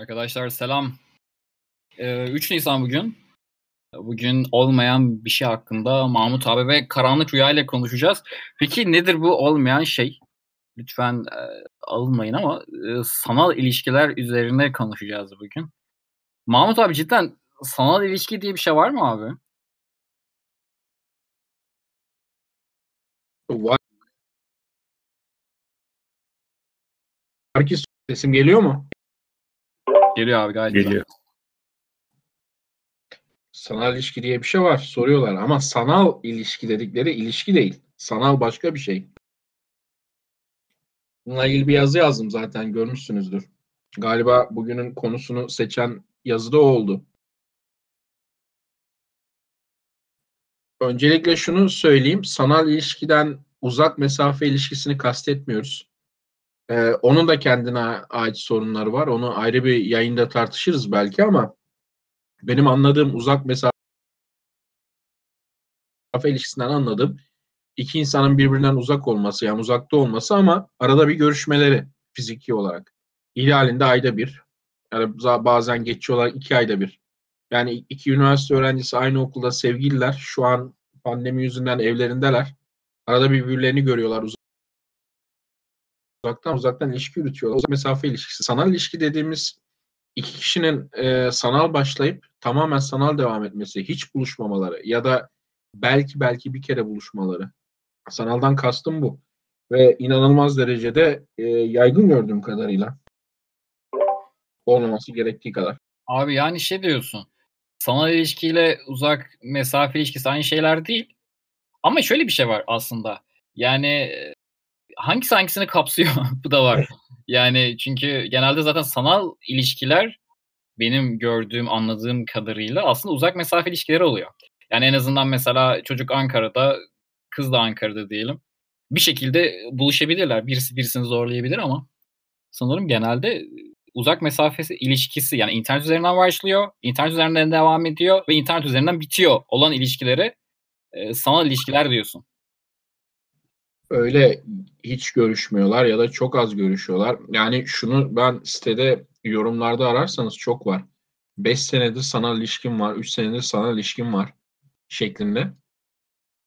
Arkadaşlar selam. Ee, 3 Nisan bugün. Bugün olmayan bir şey hakkında Mahmut abi ve Karanlık Rüya ile konuşacağız. Peki nedir bu olmayan şey? Lütfen e, alınmayın ama e, sanal ilişkiler üzerine konuşacağız bugün. Mahmut abi cidden sanal ilişki diye bir şey var mı abi? Var. Herkes sesim geliyor mu? Geliyor abi gayet güzel. Geliyor. Sanal ilişki diye bir şey var. Soruyorlar ama sanal ilişki dedikleri ilişki değil. Sanal başka bir şey. Bununla ilgili bir yazı yazdım zaten görmüşsünüzdür. Galiba bugünün konusunu seçen yazıda o oldu. Öncelikle şunu söyleyeyim. Sanal ilişkiden uzak mesafe ilişkisini kastetmiyoruz. Ee, onun da kendine ait sorunları var. Onu ayrı bir yayında tartışırız belki ama benim anladığım uzak mesafe ilişkisinden anladığım iki insanın birbirinden uzak olması yani uzakta olması ama arada bir görüşmeleri fiziki olarak. İdealinde ayda bir. Yani bazen geçiyorlar iki ayda bir. Yani iki üniversite öğrencisi aynı okulda sevgililer. Şu an pandemi yüzünden evlerindeler. Arada birbirlerini görüyorlar uzaktan uzaktan ilişki yürütüyorlar. Uzak mesafe ilişkisi. Sanal ilişki dediğimiz iki kişinin e, sanal başlayıp tamamen sanal devam etmesi, hiç buluşmamaları ya da belki belki bir kere buluşmaları. Sanaldan kastım bu. Ve inanılmaz derecede e, yaygın gördüğüm kadarıyla. Olmaması gerektiği kadar. Abi yani şey diyorsun. Sanal ilişkiyle uzak mesafe ilişkisi aynı şeyler değil. Ama şöyle bir şey var aslında. Yani hangisi hangisini kapsıyor? Bu da var. Yani çünkü genelde zaten sanal ilişkiler benim gördüğüm, anladığım kadarıyla aslında uzak mesafe ilişkileri oluyor. Yani en azından mesela çocuk Ankara'da, kız da Ankara'da diyelim. Bir şekilde buluşabilirler. Birisi birisini zorlayabilir ama sanırım genelde uzak mesafesi ilişkisi yani internet üzerinden başlıyor, internet üzerinden devam ediyor ve internet üzerinden bitiyor olan ilişkileri e, sanal ilişkiler diyorsun öyle hiç görüşmüyorlar ya da çok az görüşüyorlar. Yani şunu ben sitede yorumlarda ararsanız çok var. 5 senedir sanal ilişkim var, 3 senedir sanal ilişkim var şeklinde.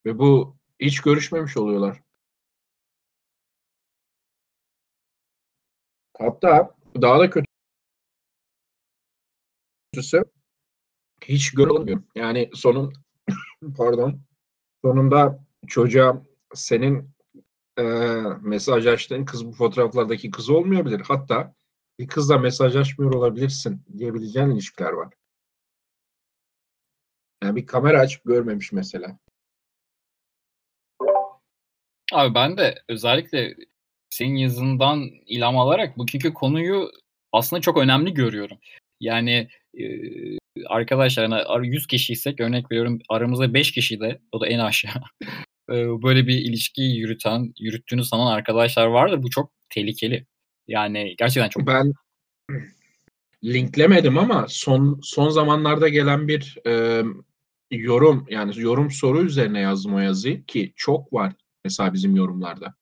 Ve bu hiç görüşmemiş oluyorlar. Hatta daha da kötüsü hiç görülmüyor. Yani sonun pardon sonunda çocuğa senin e, mesajlaştığın kız bu fotoğraflardaki kız olmayabilir. Hatta bir kızla mesajlaşmıyor olabilirsin diyebileceğin ilişkiler var. Yani bir kamera açıp görmemiş mesela. Abi ben de özellikle senin yazından ilham alarak bugünkü konuyu aslında çok önemli görüyorum. Yani e, arkadaşlar yani 100 kişiysek örnek veriyorum aramızda 5 kişi de o da en aşağı böyle bir ilişki yürüten, yürüttüğünü sanan arkadaşlar vardır. Bu çok tehlikeli. Yani gerçekten çok. Ben linklemedim ama son son zamanlarda gelen bir e, yorum yani yorum soru üzerine yazdım o yazıyı ki çok var mesela bizim yorumlarda.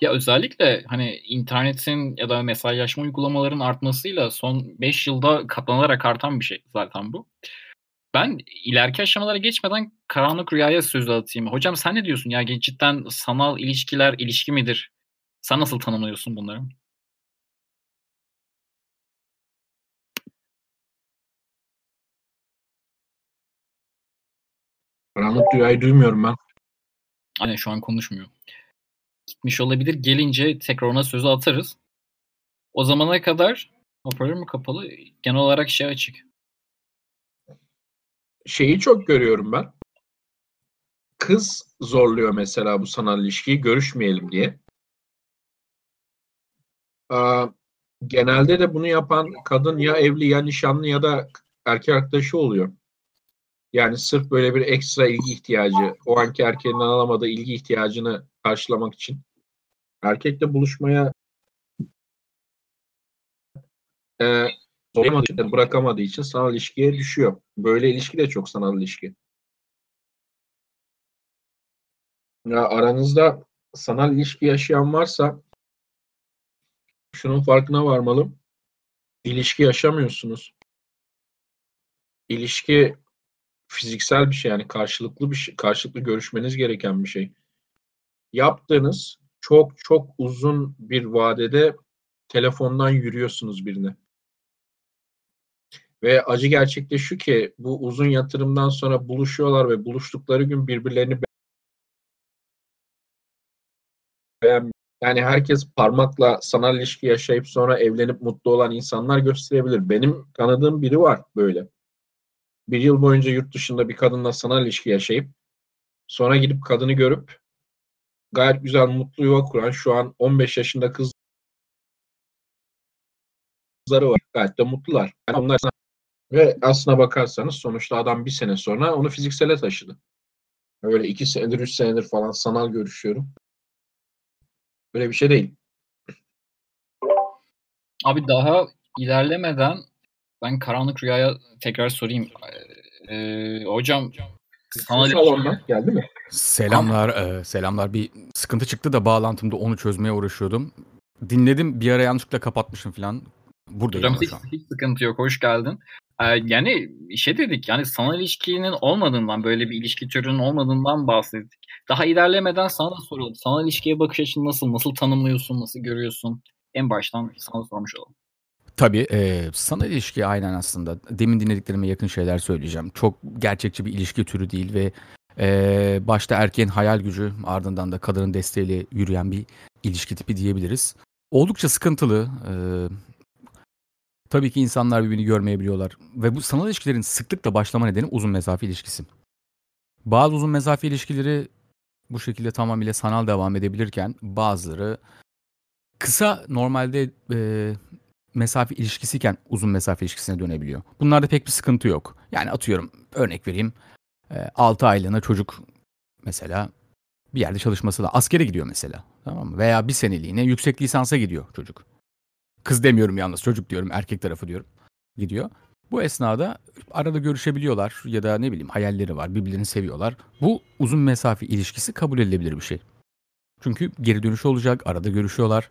Ya özellikle hani internetin ya da mesajlaşma uygulamaların artmasıyla son 5 yılda katlanarak artan bir şey zaten bu. Ben ileriki aşamalara geçmeden karanlık rüyaya söz atayım. Hocam sen ne diyorsun ya cidden sanal ilişkiler ilişki midir? Sen nasıl tanımlıyorsun bunları? Karanlık rüyayı duymuyorum ben. Aynen şu an konuşmuyor. Gitmiş olabilir. Gelince tekrar ona sözü atarız. O zamana kadar hoparlör mü kapalı? Genel olarak şey açık şeyi çok görüyorum ben. Kız zorluyor mesela bu sanal ilişkiyi görüşmeyelim diye. Aa, genelde de bunu yapan kadın ya evli ya nişanlı ya da erkek arkadaşı oluyor. Yani sırf böyle bir ekstra ilgi ihtiyacı, o anki erkeğinden alamadığı ilgi ihtiyacını karşılamak için erkekle buluşmaya e, zorlamadığı için, bırakamadığı için sanal ilişkiye düşüyor. Böyle ilişki de çok sanal ilişki. Ya aranızda sanal ilişki yaşayan varsa şunun farkına varmalı. İlişki yaşamıyorsunuz. İlişki fiziksel bir şey yani karşılıklı bir şey, karşılıklı görüşmeniz gereken bir şey. Yaptığınız çok çok uzun bir vadede telefondan yürüyorsunuz birine. Ve acı gerçek şu ki bu uzun yatırımdan sonra buluşuyorlar ve buluştukları gün birbirlerini beğenmiyor. Yani herkes parmakla sanal ilişki yaşayıp sonra evlenip mutlu olan insanlar gösterebilir. Benim tanıdığım biri var böyle. Bir yıl boyunca yurt dışında bir kadınla sanal ilişki yaşayıp sonra gidip kadını görüp gayet güzel mutlu yuva kuran şu an 15 yaşında kızları var. Gayet de mutlular. Yani onlar ve aslına bakarsanız sonuçta adam bir sene sonra onu fiziksele taşıdı. Öyle iki senedir, üç senedir falan sanal görüşüyorum. Böyle bir şey değil. Abi daha ilerlemeden ben karanlık rüyaya tekrar sorayım. Ee, hocam sana salondan geldi mi? Selamlar, e, selamlar. Bir sıkıntı çıktı da bağlantımda onu çözmeye uğraşıyordum. Dinledim bir ara yanlışlıkla kapatmışım falan. Buradayım Hocam hiç, hiç sıkıntı yok. Hoş geldin. Yani şey dedik yani sanal ilişkinin olmadığından böyle bir ilişki türünün olmadığından bahsettik. Daha ilerlemeden sana da soralım. Sanal ilişkiye bakış açın nasıl? Nasıl tanımlıyorsun? Nasıl görüyorsun? En baştan sana sormuş olalım. Tabii e, sanal ilişki aynen aslında. Demin dinlediklerime yakın şeyler söyleyeceğim. Çok gerçekçi bir ilişki türü değil ve e, başta erkeğin hayal gücü ardından da kadının desteğiyle yürüyen bir ilişki tipi diyebiliriz. Oldukça sıkıntılı. Tabii ki insanlar birbirini görmeyebiliyorlar. Ve bu sanal ilişkilerin sıklıkla başlama nedeni uzun mesafe ilişkisi. Bazı uzun mesafe ilişkileri bu şekilde tamamıyla sanal devam edebilirken bazıları kısa normalde e, mesafe ilişkisiyken uzun mesafe ilişkisine dönebiliyor. Bunlarda pek bir sıkıntı yok. Yani atıyorum örnek vereyim. E, 6 aylığına çocuk mesela bir yerde çalışması da askere gidiyor mesela. Tamam mı? Veya bir seneliğine yüksek lisansa gidiyor çocuk. Kız demiyorum yalnız çocuk diyorum erkek tarafı diyorum. Gidiyor. Bu esnada arada görüşebiliyorlar ya da ne bileyim hayalleri var birbirlerini seviyorlar. Bu uzun mesafe ilişkisi kabul edilebilir bir şey. Çünkü geri dönüş olacak arada görüşüyorlar.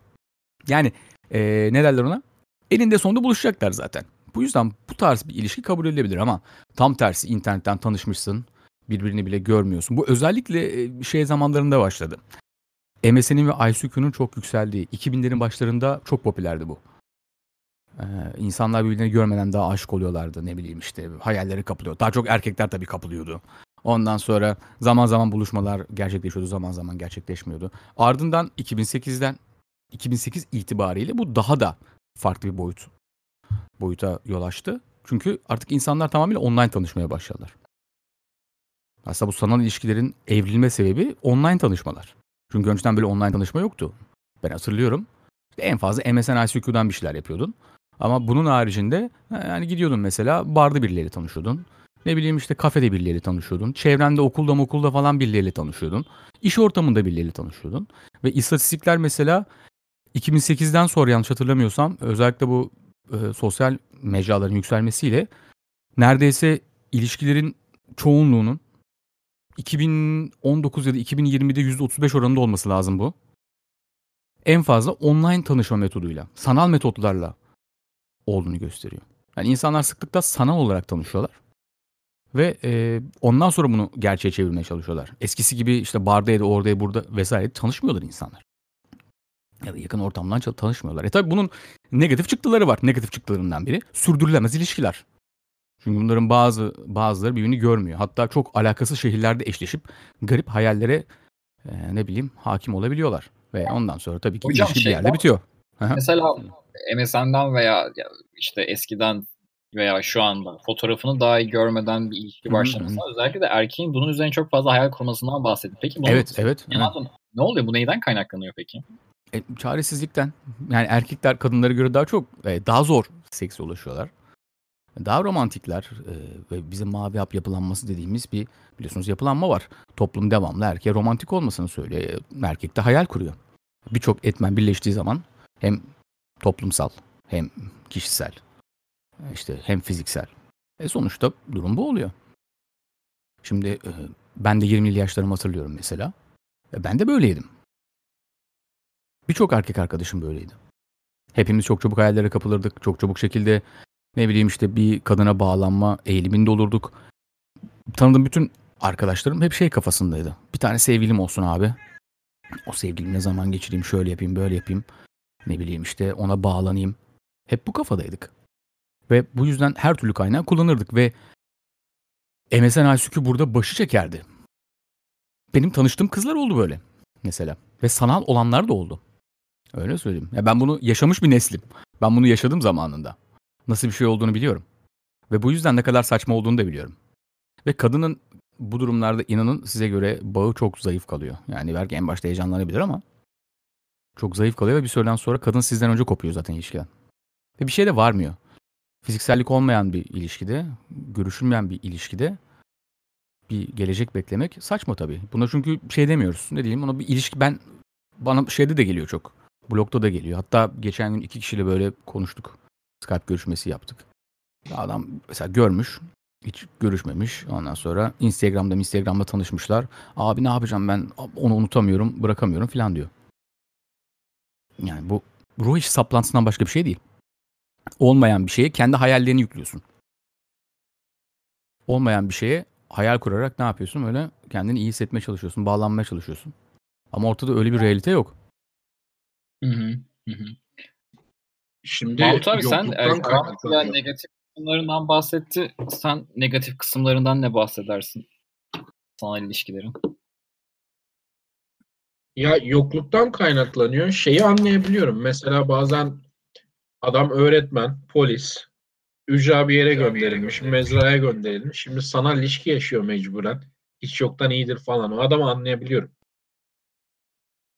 Yani ee, ne derler ona? Eninde sonunda buluşacaklar zaten. Bu yüzden bu tarz bir ilişki kabul edilebilir ama tam tersi internetten tanışmışsın birbirini bile görmüyorsun. Bu özellikle şey zamanlarında başladı. MSN'in ve ICQ'nun çok yükseldiği 2000'lerin başlarında çok popülerdi bu. Ee, insanlar birbirlerini görmeden daha aşık oluyorlardı ne bileyim işte hayalleri kapılıyor. Daha çok erkekler tabii kapılıyordu. Ondan sonra zaman zaman buluşmalar gerçekleşiyordu zaman zaman gerçekleşmiyordu. Ardından 2008'den 2008 itibariyle bu daha da farklı bir boyut boyuta yol açtı. Çünkü artık insanlar tamamıyla online tanışmaya başladılar. Aslında bu sanal ilişkilerin evrilme sebebi online tanışmalar. Çünkü önceden böyle online tanışma yoktu. Ben hatırlıyorum. İşte en fazla MSN ICQ'dan bir şeyler yapıyordun. Ama bunun haricinde yani gidiyordun mesela barda birileriyle tanışıyordun. Ne bileyim işte kafede birileriyle tanışıyordun. Çevrende okulda okulda falan birileriyle tanışıyordun. İş ortamında birileriyle tanışıyordun. Ve istatistikler mesela 2008'den sonra yanlış hatırlamıyorsam özellikle bu e, sosyal mecraların yükselmesiyle neredeyse ilişkilerin çoğunluğunun 2019 ya da 2020'de %35 oranında olması lazım bu. En fazla online tanışma metoduyla, sanal metotlarla olduğunu gösteriyor. Yani insanlar sıklıkla sanal olarak tanışıyorlar. Ve e, ondan sonra bunu gerçeğe çevirmeye çalışıyorlar. Eskisi gibi işte barda ya da orada ya burada vesaire tanışmıyorlar insanlar. Ya da yakın ortamdan tanışmıyorlar. E tabi bunun negatif çıktıları var. Negatif çıktılarından biri sürdürülemez ilişkiler. Çünkü bunların bazı bazıları birbirini görmüyor. Hatta çok alakasız şehirlerde eşleşip garip hayallere e, ne bileyim hakim olabiliyorlar. Ve ondan sonra tabii ki Hocam ilişki bir yerde bitiyor. Mesela MSN'den veya işte eskiden veya şu anda fotoğrafını daha iyi görmeden bir ilişki başlaması özellikle de erkeğin bunun üzerine çok fazla hayal kurmasından bahsetti. Peki bunu evet, evet, evet. ne oluyor? Bu neyden kaynaklanıyor peki? E, çaresizlikten. Yani erkekler kadınlara göre daha çok e, daha zor sekse ulaşıyorlar. Daha romantikler e, ve bizim mavi hap yapılanması dediğimiz bir biliyorsunuz yapılanma var. Toplum devamlı erkeğe romantik olmasını söylüyor. E, erkek de hayal kuruyor. Birçok etmen birleştiği zaman hem toplumsal hem kişisel işte hem fiziksel. E sonuçta durum bu oluyor. Şimdi e, ben de 20'li yaşlarımı hatırlıyorum mesela. Ben de böyleydim. Birçok erkek arkadaşım böyleydi. Hepimiz çok çabuk hayallere kapılırdık. Çok çabuk şekilde ne bileyim işte bir kadına bağlanma eğiliminde olurduk. Tanıdığım bütün arkadaşlarım hep şey kafasındaydı. Bir tane sevgilim olsun abi. O sevgilim ne zaman geçireyim, şöyle yapayım, böyle yapayım. Ne bileyim işte ona bağlanayım. Hep bu kafadaydık. Ve bu yüzden her türlü kaynağı kullanırdık ve MSN Aysükü burada başı çekerdi. Benim tanıştığım kızlar oldu böyle mesela. Ve sanal olanlar da oldu. Öyle söyleyeyim. Ya ben bunu yaşamış bir neslim. Ben bunu yaşadım zamanında. Nasıl bir şey olduğunu biliyorum. Ve bu yüzden ne kadar saçma olduğunu da biliyorum. Ve kadının bu durumlarda inanın size göre bağı çok zayıf kalıyor. Yani belki en başta heyecanlanabilir ama çok zayıf kalıyor ve bir süreden sonra kadın sizden önce kopuyor zaten ilişkiden. Ve bir şey de varmıyor. Fiziksellik olmayan bir ilişkide, görüşülmeyen bir ilişkide bir gelecek beklemek saçma tabii. Buna çünkü şey demiyoruz. Ne diyeyim? Ona bir ilişki ben bana şeyde de geliyor çok. Blogda da geliyor. Hatta geçen gün iki kişiyle böyle konuştuk. Skype görüşmesi yaptık. Adam mesela görmüş. Hiç görüşmemiş. Ondan sonra Instagram'da Instagram'da tanışmışlar. Abi ne yapacağım ben onu unutamıyorum, bırakamıyorum falan diyor. Yani bu ruh işi saplantısından başka bir şey değil. Olmayan bir şeye kendi hayallerini yüklüyorsun. Olmayan bir şeye hayal kurarak ne yapıyorsun? Öyle kendini iyi hissetmeye çalışıyorsun, bağlanmaya çalışıyorsun. Ama ortada öyle bir realite yok. Hı hı. Şimdi Mahmut abi sen e, negatif kısımlarından bahsetti. Sen negatif kısımlarından ne bahsedersin? Sanal ilişkilerin. Ya yokluktan kaynaklanıyor. Şeyi anlayabiliyorum. Mesela bazen adam öğretmen, polis, ücra bir yere gönderilmiş, mezraya gönderilmiş. Şimdi sanal ilişki yaşıyor mecburen. Hiç yoktan iyidir falan. O adamı anlayabiliyorum.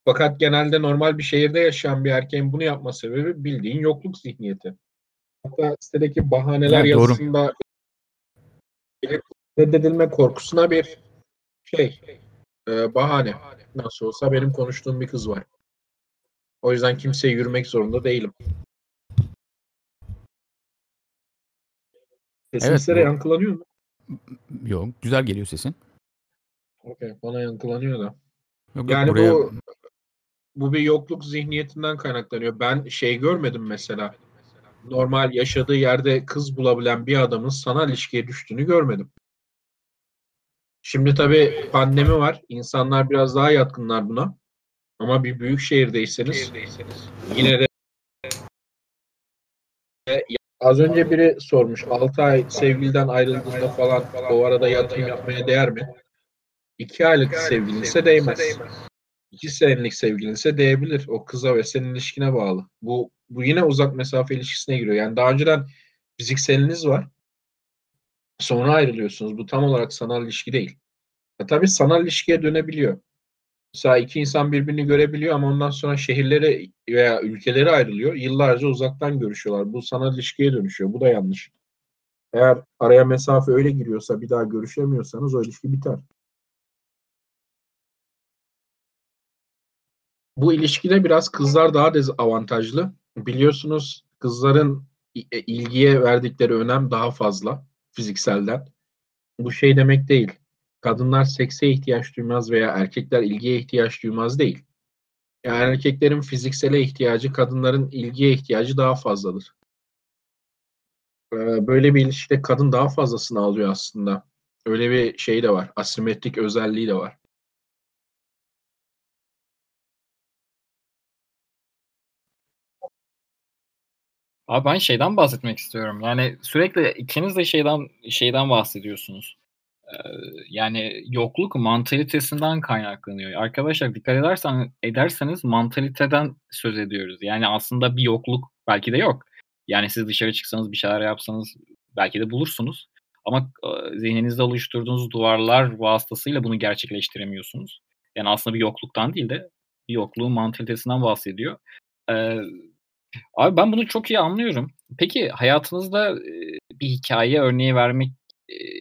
Fakat genelde normal bir şehirde yaşayan bir erkeğin bunu yapma sebebi bildiğin yokluk zihniyeti. Hatta sitedeki bahaneler Evet, doğru. yazısında reddedilme korkusuna bir şey e, bahane. Nasıl olsa benim konuştuğum bir kız var. O yüzden kimseye yürümek zorunda değilim. Sesim Evet, size yankılanıyor mu? Yok, güzel geliyor sesin. Okey, bana yankılanıyor da. Yok, Yani buraya bu bu bir yokluk zihniyetinden kaynaklanıyor. Ben şey görmedim mesela. Normal yaşadığı yerde kız bulabilen bir adamın sanal ilişkiye düştüğünü görmedim. Şimdi tabii pandemi var. İnsanlar biraz daha yatkınlar buna. Ama bir büyük şehirdeyseniz yine de az önce biri sormuş 6 ay sevgiliden ayrıldığında falan o arada yatırım yapmaya değer mi? 2 aylık sevgilinse değmez. 2 senelik sevgilinse değebilir. O kıza ve senin ilişkine bağlı. Bu bu yine uzak mesafe ilişkisine giriyor. Yani daha önceden fizikseliniz var. Sonra ayrılıyorsunuz. Bu tam olarak sanal ilişki değil. E tabii sanal ilişkiye dönebiliyor. Mesela iki insan birbirini görebiliyor ama ondan sonra şehirleri veya ülkeleri ayrılıyor. Yıllarca uzaktan görüşüyorlar. Bu sanal ilişkiye dönüşüyor. Bu da yanlış. Eğer araya mesafe öyle giriyorsa bir daha görüşemiyorsanız o ilişki biter. Bu ilişkide biraz kızlar daha dezavantajlı. Biliyorsunuz kızların e, ilgiye verdikleri önem daha fazla fizikselden. Bu şey demek değil. Kadınlar sekse ihtiyaç duymaz veya erkekler ilgiye ihtiyaç duymaz değil. Yani erkeklerin fiziksele ihtiyacı, kadınların ilgiye ihtiyacı daha fazladır. Ee, Böyle bir ilişkide kadın daha fazlasını alıyor aslında. Öyle bir şey de var. Asimetrik özelliği de var. Abi ben şeyden bahsetmek istiyorum. Yani sürekli ikiniz de şeyden şeyden bahsediyorsunuz. Ee, yani yokluk mantalitesinden kaynaklanıyor. Arkadaşlar dikkat edersen ederseniz mantaliteden söz ediyoruz. Yani aslında bir yokluk belki de yok. Yani siz dışarı çıksanız bir şeyler yapsanız belki de bulursunuz. Ama e, zihninizde oluşturduğunuz duvarlar vasıtasıyla bunu gerçekleştiremiyorsunuz. Yani aslında bir yokluktan değil de bir yokluğun mantalitesinden bahsediyor. Ee, Abi ben bunu çok iyi anlıyorum. Peki hayatınızda bir hikaye örneği vermek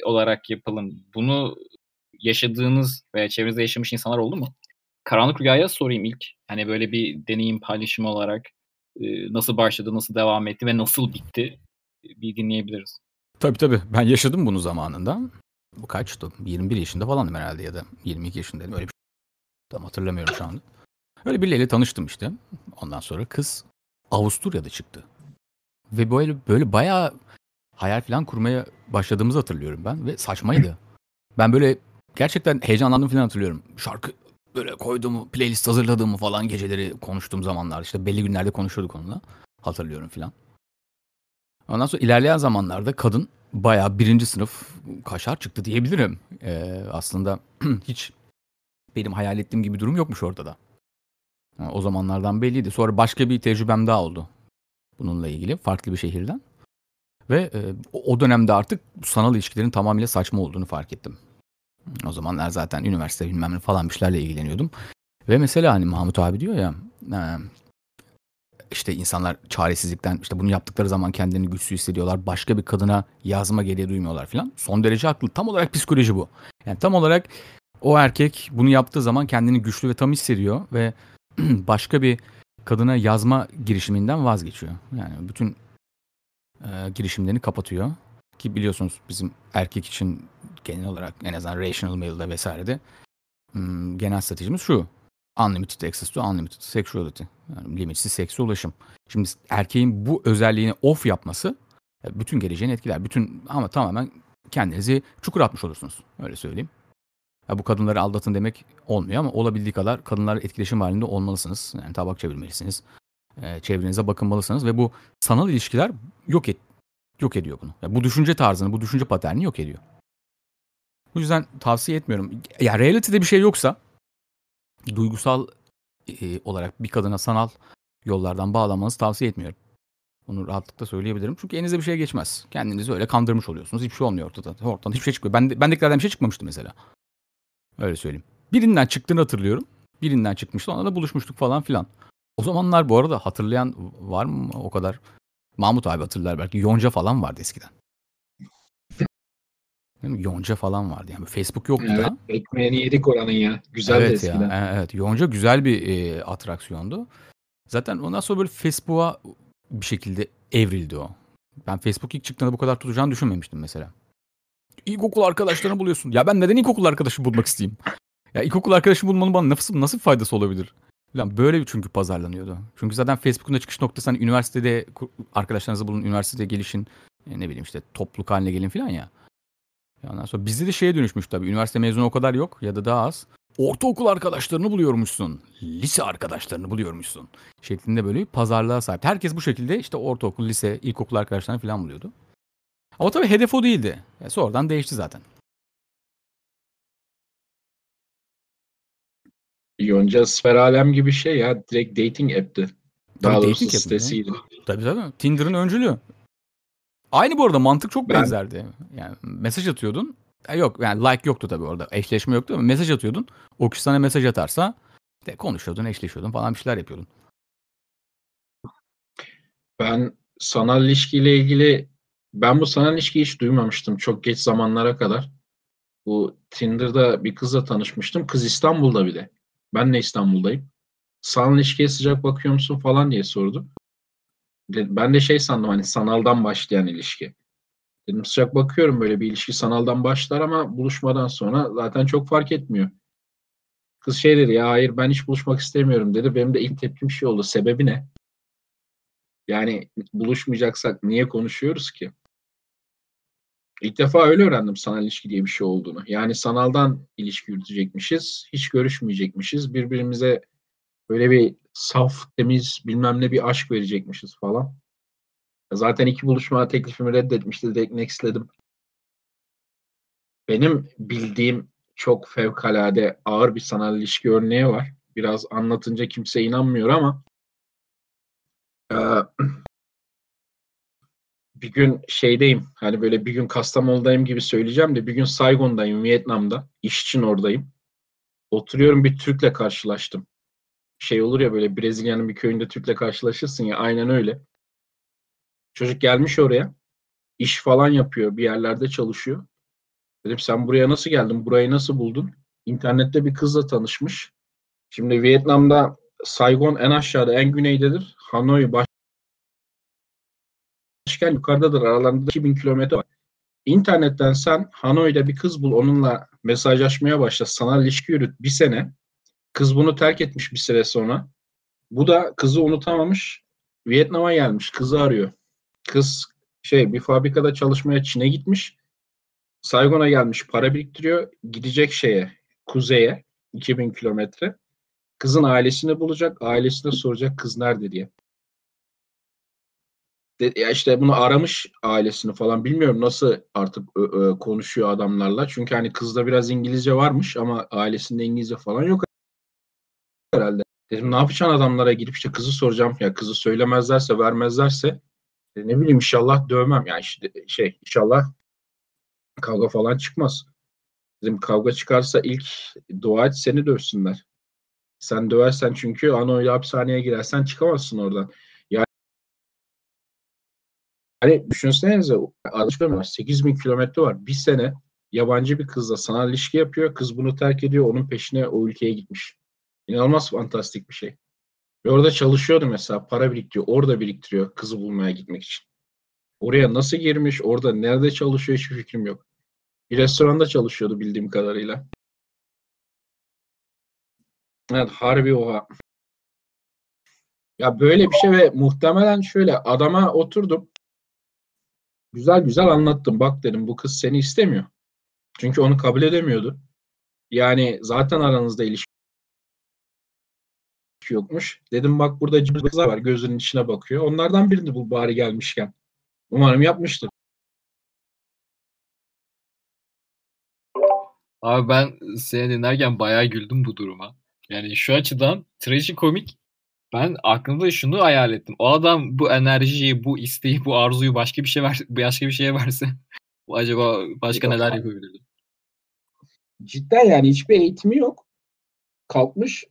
olarak yapalım. Bunu yaşadığınız veya çevrenizde yaşamış insanlar oldu mu? Karanlık Rüya'ya sorayım ilk. Hani böyle bir deneyim paylaşımı olarak nasıl başladı, nasıl devam etti ve nasıl bitti bir dinleyebiliriz. Tabii tabii. Ben yaşadım bunu zamanında. Bu kaçtı? 21 yaşında falandım herhalde ya da 22 yaşındaydım. Öyle bir şey. Tam hatırlamıyorum şu anda. Öyle birileriyle tanıştım işte. Ondan sonra kız Avusturya'da çıktı. Ve böyle böyle bayağı hayal falan kurmaya başladığımızı hatırlıyorum ben ve saçmaydı. Ben böyle gerçekten heyecanlandım falan hatırlıyorum. Şarkı böyle koyduğumu, playlist hazırladığımı falan geceleri konuştuğum zamanlar işte belli günlerde konuşuyorduk onunla. Hatırlıyorum falan. Ondan sonra ilerleyen zamanlarda kadın bayağı birinci sınıf kaşar çıktı diyebilirim. Ee, aslında hiç benim hayal ettiğim gibi durum yokmuş ortada. O zamanlardan belliydi. Sonra başka bir tecrübem daha oldu bununla ilgili farklı bir şehirden. Ve e, o dönemde artık sanal ilişkilerin tamamıyla saçma olduğunu fark ettim. O zamanlar zaten üniversite bilmem ne falan bir şeylerle ilgileniyordum. Ve mesela hani Mahmut abi diyor ya e, işte insanlar çaresizlikten işte bunu yaptıkları zaman kendini güçsüz hissediyorlar. Başka bir kadına yazma gereği duymuyorlar falan. Son derece haklı. Tam olarak psikoloji bu. Yani tam olarak o erkek bunu yaptığı zaman kendini güçlü ve tam hissediyor ve başka bir kadına yazma girişiminden vazgeçiyor. Yani bütün e, girişimlerini kapatıyor. Ki biliyorsunuz bizim erkek için genel olarak en azından rational male'da vesairede hmm, genel stratejimiz şu. Unlimited access to unlimited sexuality. Yani limitsiz seksüel ulaşım. Şimdi erkeğin bu özelliğini off yapması e, bütün geleceğini etkiler. Bütün ama tamamen kendinizi çukur atmış olursunuz. Öyle söyleyeyim. Ya bu kadınları aldatın demek olmuyor ama olabildiği kadar kadınlar etkileşim halinde olmalısınız. Yani tabak çevirmelisiniz. E, çevrenize bakınmalısınız ve bu sanal ilişkiler yok et yok ediyor bunu. Yani bu düşünce tarzını, bu düşünce paterni yok ediyor. Bu yüzden tavsiye etmiyorum. Ya reality'de bir şey yoksa duygusal e, olarak bir kadına sanal yollardan bağlamanızı tavsiye etmiyorum. Bunu rahatlıkla söyleyebilirim. Çünkü elinizde bir şey geçmez. Kendinizi öyle kandırmış oluyorsunuz. Hiçbir şey olmuyor ortada. Ortadan hiçbir şey çıkmıyor. Ben, bendekilerden bir şey çıkmamıştı mesela. Öyle söyleyeyim. Birinden çıktığını hatırlıyorum. Birinden çıkmıştı. Ona da buluşmuştuk falan filan. O zamanlar bu arada hatırlayan var mı o kadar? Mahmut abi hatırlar belki. Yonca falan vardı eskiden. Değil mi? Yonca falan vardı. Yani Facebook yoktu evet, da. Ekmeğini yedik oranın ya. Güzel evet eskiden. Ya, e, evet. Yonca güzel bir e, atraksiyondu. Zaten ondan sonra böyle Facebook'a bir şekilde evrildi o. Ben Facebook ilk çıktığında bu kadar tutacağını düşünmemiştim mesela. İlkokul arkadaşlarını buluyorsun. Ya ben neden ilkokul arkadaşı bulmak isteyeyim? Ya ilkokul arkadaşı bulmanın bana nasıl, nasıl faydası olabilir? Falan böyle çünkü pazarlanıyordu. Çünkü zaten Facebook'un da çıkış noktası hani üniversitede arkadaşlarınızı bulun, üniversitede gelişin, e, ne bileyim işte topluluk haline gelin falan ya. Ondan sonra bizde de şeye dönüşmüş tabii. Üniversite mezunu o kadar yok ya da daha az. Ortaokul arkadaşlarını buluyormuşsun. Lise arkadaşlarını buluyormuşsun. Şeklinde böyle bir pazarlığa sahip. Herkes bu şekilde işte ortaokul, lise, ilkokul arkadaşlarını falan buluyordu. Ama tabii hedef o değildi. Yani sonradan değişti zaten. Yonca Sfer Alem gibi şey ya. Direkt dating app'ti. Daha Tabii doğrusu dating sitesiydi. Tabii tabii. Tinder'ın öncülüğü. Aynı bu arada mantık çok Ben- benzerdi. Yani mesaj atıyordun. E, yok yani like yoktu tabii orada. Eşleşme yoktu ama mesaj atıyordun. O kişi sana mesaj atarsa de konuşuyordun, eşleşiyordun falan bir şeyler yapıyordun. Ben sanal ilişkiyle ilgili ben bu sanal ilişkiyi hiç duymamıştım çok geç zamanlara kadar. Bu Tinder'da bir kızla tanışmıştım. Kız İstanbul'da bir de. Ben de İstanbul'dayım. Sanal ilişkiye sıcak bakıyor musun falan diye sordu. Ben de şey sandım hani sanaldan başlayan ilişki. Dedim sıcak bakıyorum böyle bir ilişki sanaldan başlar ama buluşmadan sonra zaten çok fark etmiyor. Kız şey dedi ya hayır ben hiç buluşmak istemiyorum dedi. Benim de ilk tepkim şey oldu. Sebebi ne? Yani buluşmayacaksak niye konuşuyoruz ki? İlk defa öyle öğrendim sanal ilişki diye bir şey olduğunu. Yani sanaldan ilişki yürütecekmişiz, hiç görüşmeyecekmişiz, birbirimize böyle bir saf, temiz, bilmem ne bir aşk verecekmişiz falan. Zaten iki buluşma teklifimi reddetmişti, direkt nextledim. Benim bildiğim çok fevkalade ağır bir sanal ilişki örneği var. Biraz anlatınca kimse inanmıyor ama bir gün şeydeyim hani böyle bir gün Kastamonu'dayım gibi söyleyeceğim de bir gün Saigon'dayım Vietnam'da iş için oradayım. Oturuyorum bir Türk'le karşılaştım. Şey olur ya böyle Brezilya'nın bir köyünde Türk'le karşılaşırsın ya aynen öyle. Çocuk gelmiş oraya. iş falan yapıyor. Bir yerlerde çalışıyor. Dedim sen buraya nasıl geldin? Burayı nasıl buldun? İnternette bir kızla tanışmış. Şimdi Vietnam'da Saigon en aşağıda, en güneydedir. Hanoi baş başkent yukarıdadır. Aralarında 2000 kilometre var. İnternetten sen Hanoi'de bir kız bul, onunla mesajlaşmaya başla, sanal ilişki yürüt bir sene. Kız bunu terk etmiş bir süre sonra. Bu da kızı unutamamış. Vietnam'a gelmiş. Kızı arıyor. Kız şey bir fabrikada çalışmaya Çin'e gitmiş. Saigon'a gelmiş. Para biriktiriyor. Gidecek şeye kuzeye 2000 kilometre. Kızın ailesini bulacak. Ailesine soracak kız nerede diye. De, ya işte bunu aramış ailesini falan. Bilmiyorum nasıl artık ö, konuşuyor adamlarla. Çünkü hani kızda biraz İngilizce varmış ama ailesinde İngilizce falan yok herhalde. Dedim ne yapacaksın adamlara gidip işte kızı soracağım. Ya kızı söylemezlerse vermezlerse e, ne bileyim inşallah dövmem. Yani işte şey inşallah kavga falan çıkmaz. Dedim kavga çıkarsa ilk dua et seni dövsünler. Sen döversen çünkü Ano'yla hapishaneye girersen çıkamazsın oradan. Hani düşünsenize var. 8 bin kilometre var. Bir sene yabancı bir kızla sanal ilişki yapıyor. Kız bunu terk ediyor. Onun peşine o ülkeye gitmiş. İnanılmaz fantastik bir şey. Ve orada çalışıyordu mesela. Para biriktiriyor. Orada biriktiriyor kızı bulmaya gitmek için. Oraya nasıl girmiş? Orada nerede çalışıyor? Hiçbir fikrim yok. Bir restoranda çalışıyordu bildiğim kadarıyla. Evet harbi oha. Ya böyle bir şey ve muhtemelen şöyle adama oturdum. Güzel güzel anlattım. Bak dedim bu kız seni istemiyor. Çünkü onu kabul edemiyordu. Yani zaten aranızda ilişki yokmuş. Dedim bak burada kızlar var gözünün içine bakıyor. Onlardan birini bul bari gelmişken. Umarım yapmıştır. Abi ben seni dinlerken bayağı güldüm bu duruma. Yani şu açıdan trajikomik ben aklımda şunu hayal ettim. O adam bu enerjiyi, bu isteği, bu arzuyu başka bir şey ver, başka bir şeye verse acaba başka yok, neler yapabilirdi? Cidden yani hiçbir eğitimi yok. Kalkmış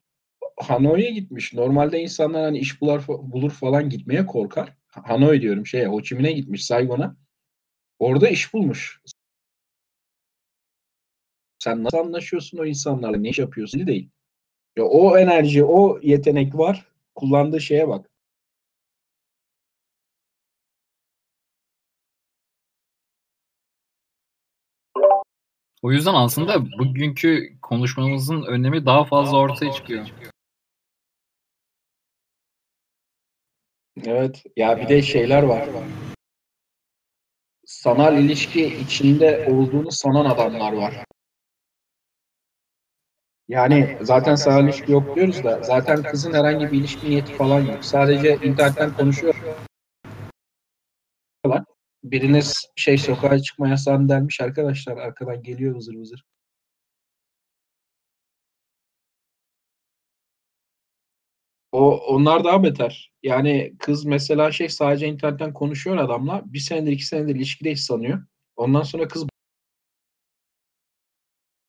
Hanoi'ye gitmiş. Normalde insanlar hani iş bular, bulur falan gitmeye korkar. Hanoi diyorum şey Ho Chi Minh'e gitmiş Saigon'a. Orada iş bulmuş. Sen nasıl anlaşıyorsun o insanlarla? Ne iş yapıyorsun değil. Ya o enerji, o yetenek var. Kullandığı şeye bak. O yüzden aslında bugünkü konuşmamızın önemi daha fazla ortaya çıkıyor. Evet. Ya bir de şeyler var. Sanal ilişki içinde olduğunu sanan adamlar var. Yani zaten sanal ilişki yok diyoruz da zaten kızın herhangi bir ilişki niyeti falan yok. Sadece internetten konuşuyor. Biriniz şey sokağa çıkma yasağını dermiş arkadaşlar arkadan geliyor vızır vızır. O onlar daha beter. Yani kız mesela şey sadece internetten konuşuyor adamla. Bir senedir iki senedir ilişkideyiz sanıyor. Ondan sonra kız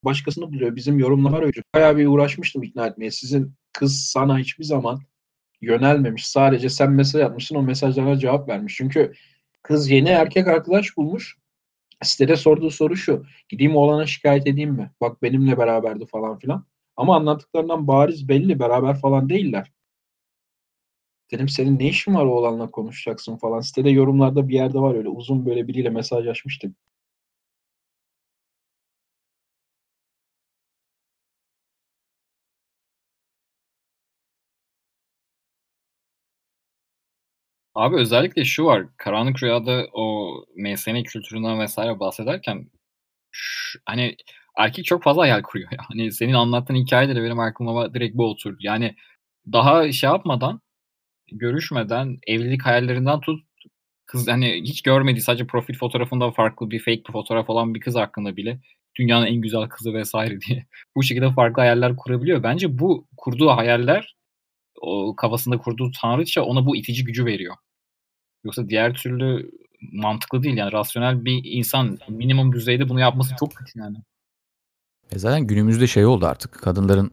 başkasını buluyor. Bizim yorumlar öyle. Bayağı bir uğraşmıştım ikna etmeye. Sizin kız sana hiçbir zaman yönelmemiş. Sadece sen mesaj atmışsın o mesajlara cevap vermiş. Çünkü kız yeni erkek arkadaş bulmuş. Sitede sorduğu soru şu. Gideyim oğlana şikayet edeyim mi? Bak benimle beraberdi falan filan. Ama anlattıklarından bariz belli. Beraber falan değiller. Dedim senin ne işin var oğlanla konuşacaksın falan. Sitede yorumlarda bir yerde var öyle uzun böyle biriyle mesajlaşmıştık. Abi özellikle şu var. Karanlık Rüya'da o MSN kültüründen vesaire bahsederken ş- hani erkek çok fazla hayal kuruyor. Hani senin anlattığın hikayede de benim aklıma direkt bu oturdu. Yani daha şey yapmadan görüşmeden evlilik hayallerinden tut kız hani hiç görmediği sadece profil fotoğrafında farklı bir fake bir fotoğraf olan bir kız hakkında bile dünyanın en güzel kızı vesaire diye bu şekilde farklı hayaller kurabiliyor. Bence bu kurduğu hayaller o kafasında kurduğu tanrıça ona bu itici gücü veriyor. Yoksa diğer türlü mantıklı değil yani rasyonel bir insan minimum düzeyde bunu yapması çok kötü yani. E zaten günümüzde şey oldu artık kadınların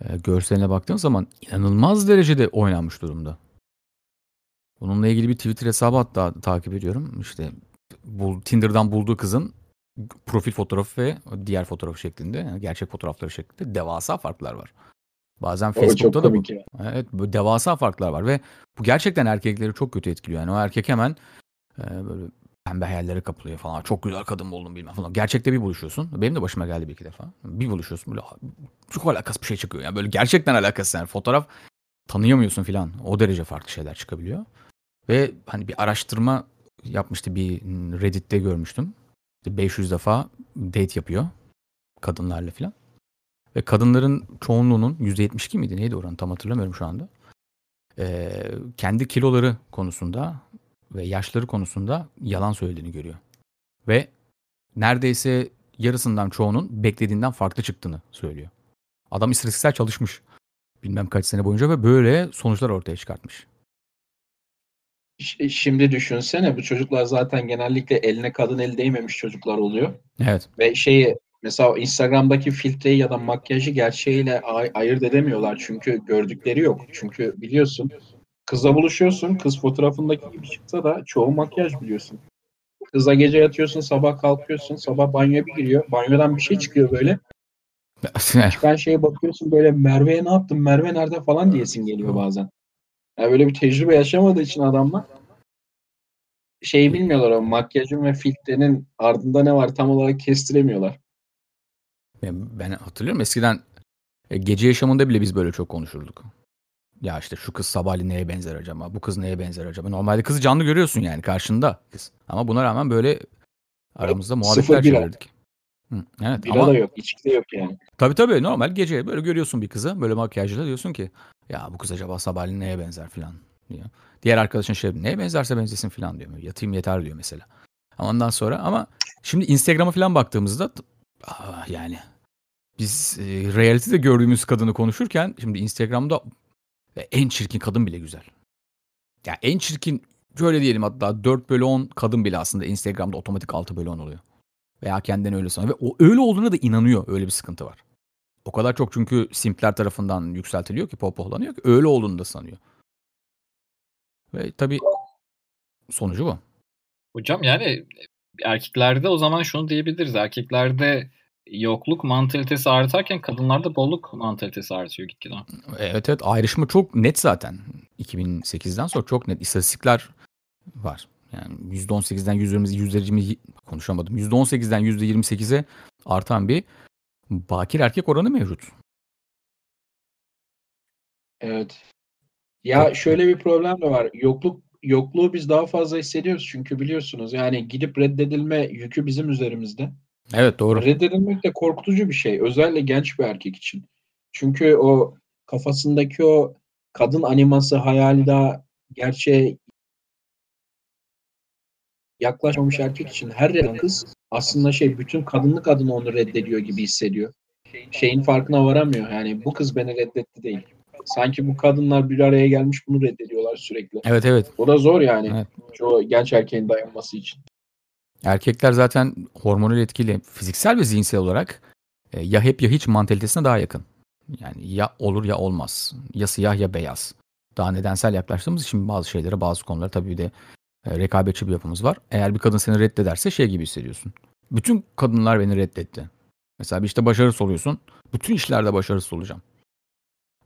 e, görseline baktığın zaman inanılmaz derecede oynanmış durumda. Bununla ilgili bir Twitter hesabı hatta takip ediyorum. İşte bu Tinder'dan bulduğu kızın profil fotoğrafı ve diğer fotoğrafı şeklinde, yani gerçek fotoğrafları şeklinde devasa farklar var. Bazen Facebook'ta da bu. Ya. Evet, bu devasa farklar var ve bu gerçekten erkekleri çok kötü etkiliyor. Yani o erkek hemen e, böyle pembe hayallere kapılıyor falan. Çok güzel kadın buldum bilmem falan. Gerçekte bir buluşuyorsun. Benim de başıma geldi bir iki defa. Bir buluşuyorsun böyle çok alakasız bir şey çıkıyor. Yani böyle gerçekten alakasız yani fotoğraf tanıyamıyorsun filan. O derece farklı şeyler çıkabiliyor. Ve hani bir araştırma yapmıştı bir Reddit'te görmüştüm. 500 defa date yapıyor kadınlarla filan. Ve kadınların çoğunluğunun %72 miydi neydi oranı tam hatırlamıyorum şu anda. Ee, kendi kiloları konusunda ve yaşları konusunda yalan söylediğini görüyor. Ve neredeyse yarısından çoğunun beklediğinden farklı çıktığını söylüyor. Adam istatistiksel çalışmış. Bilmem kaç sene boyunca ve böyle sonuçlar ortaya çıkartmış. Şimdi düşünsene bu çocuklar zaten genellikle eline kadın el değmemiş çocuklar oluyor. Evet. Ve şeyi mesela Instagram'daki filtreyi ya da makyajı gerçeğiyle ay- ayırt edemiyorlar çünkü gördükleri yok. Çünkü biliyorsun kızla buluşuyorsun kız fotoğrafındaki gibi çıksa da çoğu makyaj biliyorsun. Kızla gece yatıyorsun sabah kalkıyorsun sabah banyoya bir giriyor banyodan bir şey çıkıyor böyle. Çıkan şeye bakıyorsun böyle Merve'ye ne yaptın Merve nerede falan diyesin geliyor bazen. Yani böyle bir tecrübe yaşamadığı için adamlar şeyi bilmiyorlar o makyajın ve filtrenin ardında ne var tam olarak kestiremiyorlar. Ben hatırlıyorum eskiden e, gece yaşamında bile biz böyle çok konuşurduk. Ya işte şu kız sabahleyin neye benzer acaba? Bu kız neye benzer acaba? Normalde kızı canlı görüyorsun yani karşında kız. Ama buna rağmen böyle aramızda muhabbetler çevirdik. Hı, evet, Bira ama, da yok, içki de yok yani. Tabii tabii normal gece böyle görüyorsun bir kızı böyle makyajla diyorsun ki ya bu kız acaba sabahleyin neye benzer falan diyor. Diğer arkadaşın şey neye benzerse benzesin falan diyor. Yatayım yeter diyor mesela. Ondan sonra ama şimdi Instagram'a falan baktığımızda aa, yani biz e, realitede gördüğümüz kadını konuşurken şimdi Instagram'da en çirkin kadın bile güzel. Ya en çirkin şöyle diyelim hatta 4 bölü 10 kadın bile aslında Instagram'da otomatik 6 bölü 10 oluyor. Veya kendini öyle sanıyor. Ve o öyle olduğuna da inanıyor. Öyle bir sıkıntı var. O kadar çok çünkü simpler tarafından yükseltiliyor ki pohpohlanıyor ki öyle olduğunu da sanıyor. Ve tabii sonucu bu. Hocam yani erkeklerde o zaman şunu diyebiliriz. Erkeklerde yokluk mantalitesi artarken kadınlarda bolluk mantalitesi artıyor gitgide. Evet evet ayrışma çok net zaten. 2008'den sonra çok net istatistikler var. Yani %18'den %20'ye konuşamadım. %18'den %28'e artan bir bakir erkek oranı mevcut. Evet. Ya şöyle bir problem de var. Yokluk yokluğu biz daha fazla hissediyoruz çünkü biliyorsunuz yani gidip reddedilme yükü bizim üzerimizde. Evet doğru. Reddedilmek de korkutucu bir şey. Özellikle genç bir erkek için. Çünkü o kafasındaki o kadın animası hayali daha gerçeğe yaklaşmamış erkek için her reddeden kız aslında şey bütün kadınlık adına onu reddediyor gibi hissediyor. Şeyin farkına varamıyor. Yani bu kız beni reddetti değil. Sanki bu kadınlar bir araya gelmiş bunu reddediyorlar sürekli. Evet evet. O da zor yani. Evet. Çoğu genç erkeğin dayanması için. Erkekler zaten hormonal etkili fiziksel ve zihinsel olarak e, ya hep ya hiç mantalitesine daha yakın. Yani ya olur ya olmaz. Ya siyah ya beyaz. Daha nedensel yaklaştığımız için bazı şeylere bazı konulara tabii bir de e, rekabetçi bir yapımız var. Eğer bir kadın seni reddederse şey gibi hissediyorsun. Bütün kadınlar beni reddetti. Mesela bir işte başarısız oluyorsun. Bütün işlerde başarısız olacağım.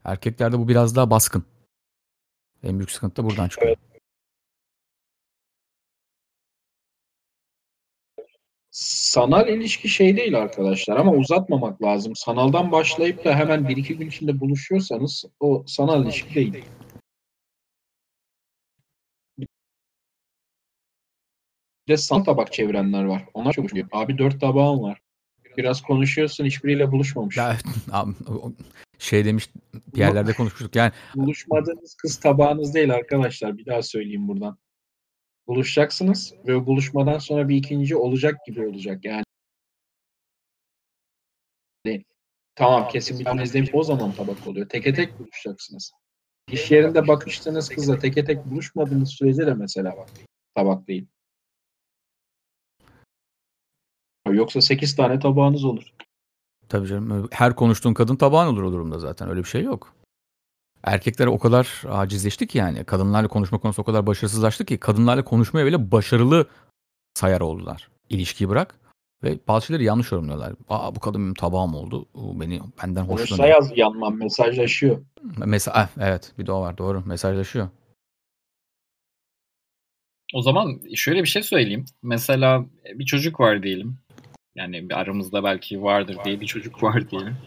Erkeklerde bu biraz daha baskın. En büyük sıkıntı da buradan çıkıyor. Evet. Sanal ilişki şey değil arkadaşlar ama uzatmamak lazım. Sanaldan başlayıp da hemen bir iki gün içinde buluşuyorsanız o sanal ilişki değil. Bir de sanal tabak çevirenler var. Onlar çok Abi dört tabağım var. Biraz konuşuyorsun hiçbiriyle buluşmamış. Ya, şey demiş bir yerlerde konuşmuştuk yani. Buluşmadığınız kız tabağınız değil arkadaşlar. Bir daha söyleyeyim buradan. Buluşacaksınız ve buluşmadan sonra bir ikinci olacak gibi olacak. Yani tamam kesin bir tane izleyip o zaman tabak oluyor. Teke tek buluşacaksınız. İş yerinde bakıştığınız kızla teke tek buluşmadığınız sürece de mesela tabak değil. Yoksa 8 tane tabağınız olur. Tabii canım. Her konuştuğun kadın tabağın olur o durumda zaten. Öyle bir şey yok. Erkekler o kadar acizleşti ki yani. Kadınlarla konuşma konusu o kadar başarısızlaştı ki kadınlarla konuşmaya bile başarılı sayar oldular. İlişkiyi bırak. Ve bazı şeyleri yanlış yorumluyorlar. Aa bu kadın benim tabağım oldu. O beni benden hoşlanıyor. yaz yanmam mesajlaşıyor. Mesela ah, evet bir de o var doğru mesajlaşıyor. O zaman şöyle bir şey söyleyeyim. Mesela bir çocuk var diyelim. Yani aramızda belki vardır diye bir çocuk var diyelim.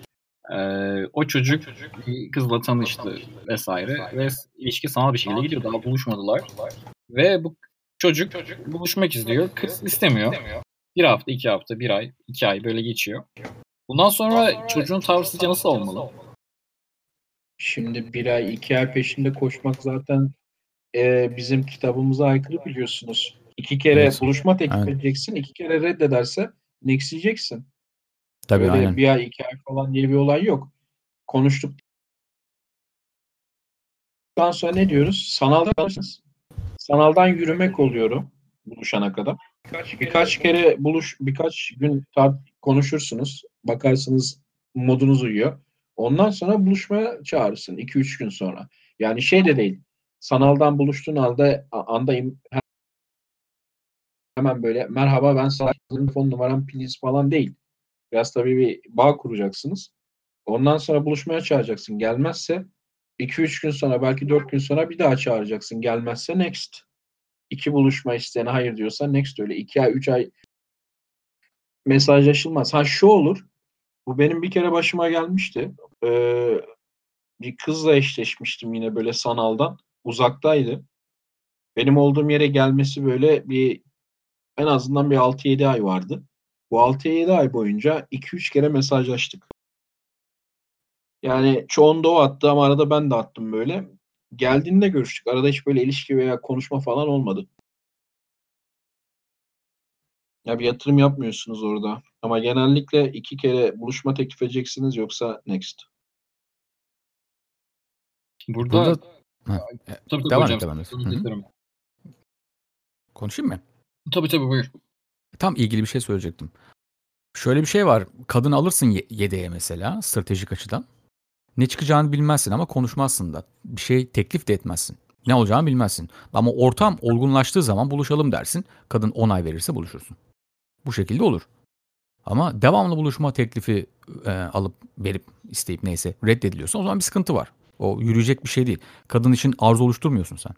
Ee, o çocuk bir kızla tanıştı vesaire ve ilişki sanal bir şekilde gidiyor. Daha buluşmadılar. Ve bu çocuk buluşmak istiyor. Kız istemiyor. Bir hafta, iki hafta, bir ay, iki ay böyle geçiyor. Bundan sonra çocuğun tavrı sizce nasıl olmalı? Şimdi bir ay, iki ay peşinde koşmak zaten e, bizim kitabımıza aykırı biliyorsunuz. İki kere Evet. buluşma teklif Evet. edeceksin. iki kere reddederse next yiyeceksin. Tabii Öyle aynen. bir ay, iki ay falan diye bir olay yok. Konuştuk. Ondan sonra ne diyoruz? Sanaldan sanaldan yürümek oluyorum buluşana kadar. Birkaç kere buluş, birkaç gün tar- konuşursunuz. Bakarsınız modunuz uyuyor. Ondan sonra buluşmaya çağırırsın 2-3 gün sonra. Yani şey de değil. Sanaldan buluştuğun halde anda hemen böyle merhaba ben sana telefon numaram please falan değil. Biraz tabii bir bağ kuracaksınız. Ondan sonra buluşmaya çağıracaksın. Gelmezse 2-3 gün sonra belki 4 gün sonra bir daha çağıracaksın. Gelmezse next. İki buluşma isteyene hayır diyorsa next öyle. 2 ay 3 ay mesajlaşılmaz. Ha şu olur. Bu benim bir kere başıma gelmişti. Ee, bir kızla eşleşmiştim yine böyle sanaldan. Uzaktaydı. Benim olduğum yere gelmesi böyle bir en azından bir 6-7 ay vardı. Bu 6-7 ay boyunca 2-3 kere mesajlaştık. Yani çoğunda o attı ama arada ben de attım böyle. Geldiğinde görüştük. Arada hiç böyle ilişki veya konuşma falan olmadı. Ya bir yatırım yapmıyorsunuz orada. Ama genellikle iki kere buluşma teklif edeceksiniz yoksa next. Burada, Burada Ha, tabii, tabii devam hocam, et, devam et. konuşayım mı? Tabii tabii buyur. Tam ilgili bir şey söyleyecektim. Şöyle bir şey var. Kadın alırsın ye- yedeğe mesela stratejik açıdan. Ne çıkacağını bilmezsin ama konuşmazsın da. Bir şey teklif de etmezsin. Ne olacağını bilmezsin. Ama ortam olgunlaştığı zaman buluşalım dersin. Kadın onay verirse buluşursun. Bu şekilde olur. Ama devamlı buluşma teklifi e, alıp verip isteyip neyse reddediliyorsa o zaman bir sıkıntı var. O yürüyecek bir şey değil. Kadın için arzu oluşturmuyorsun sen.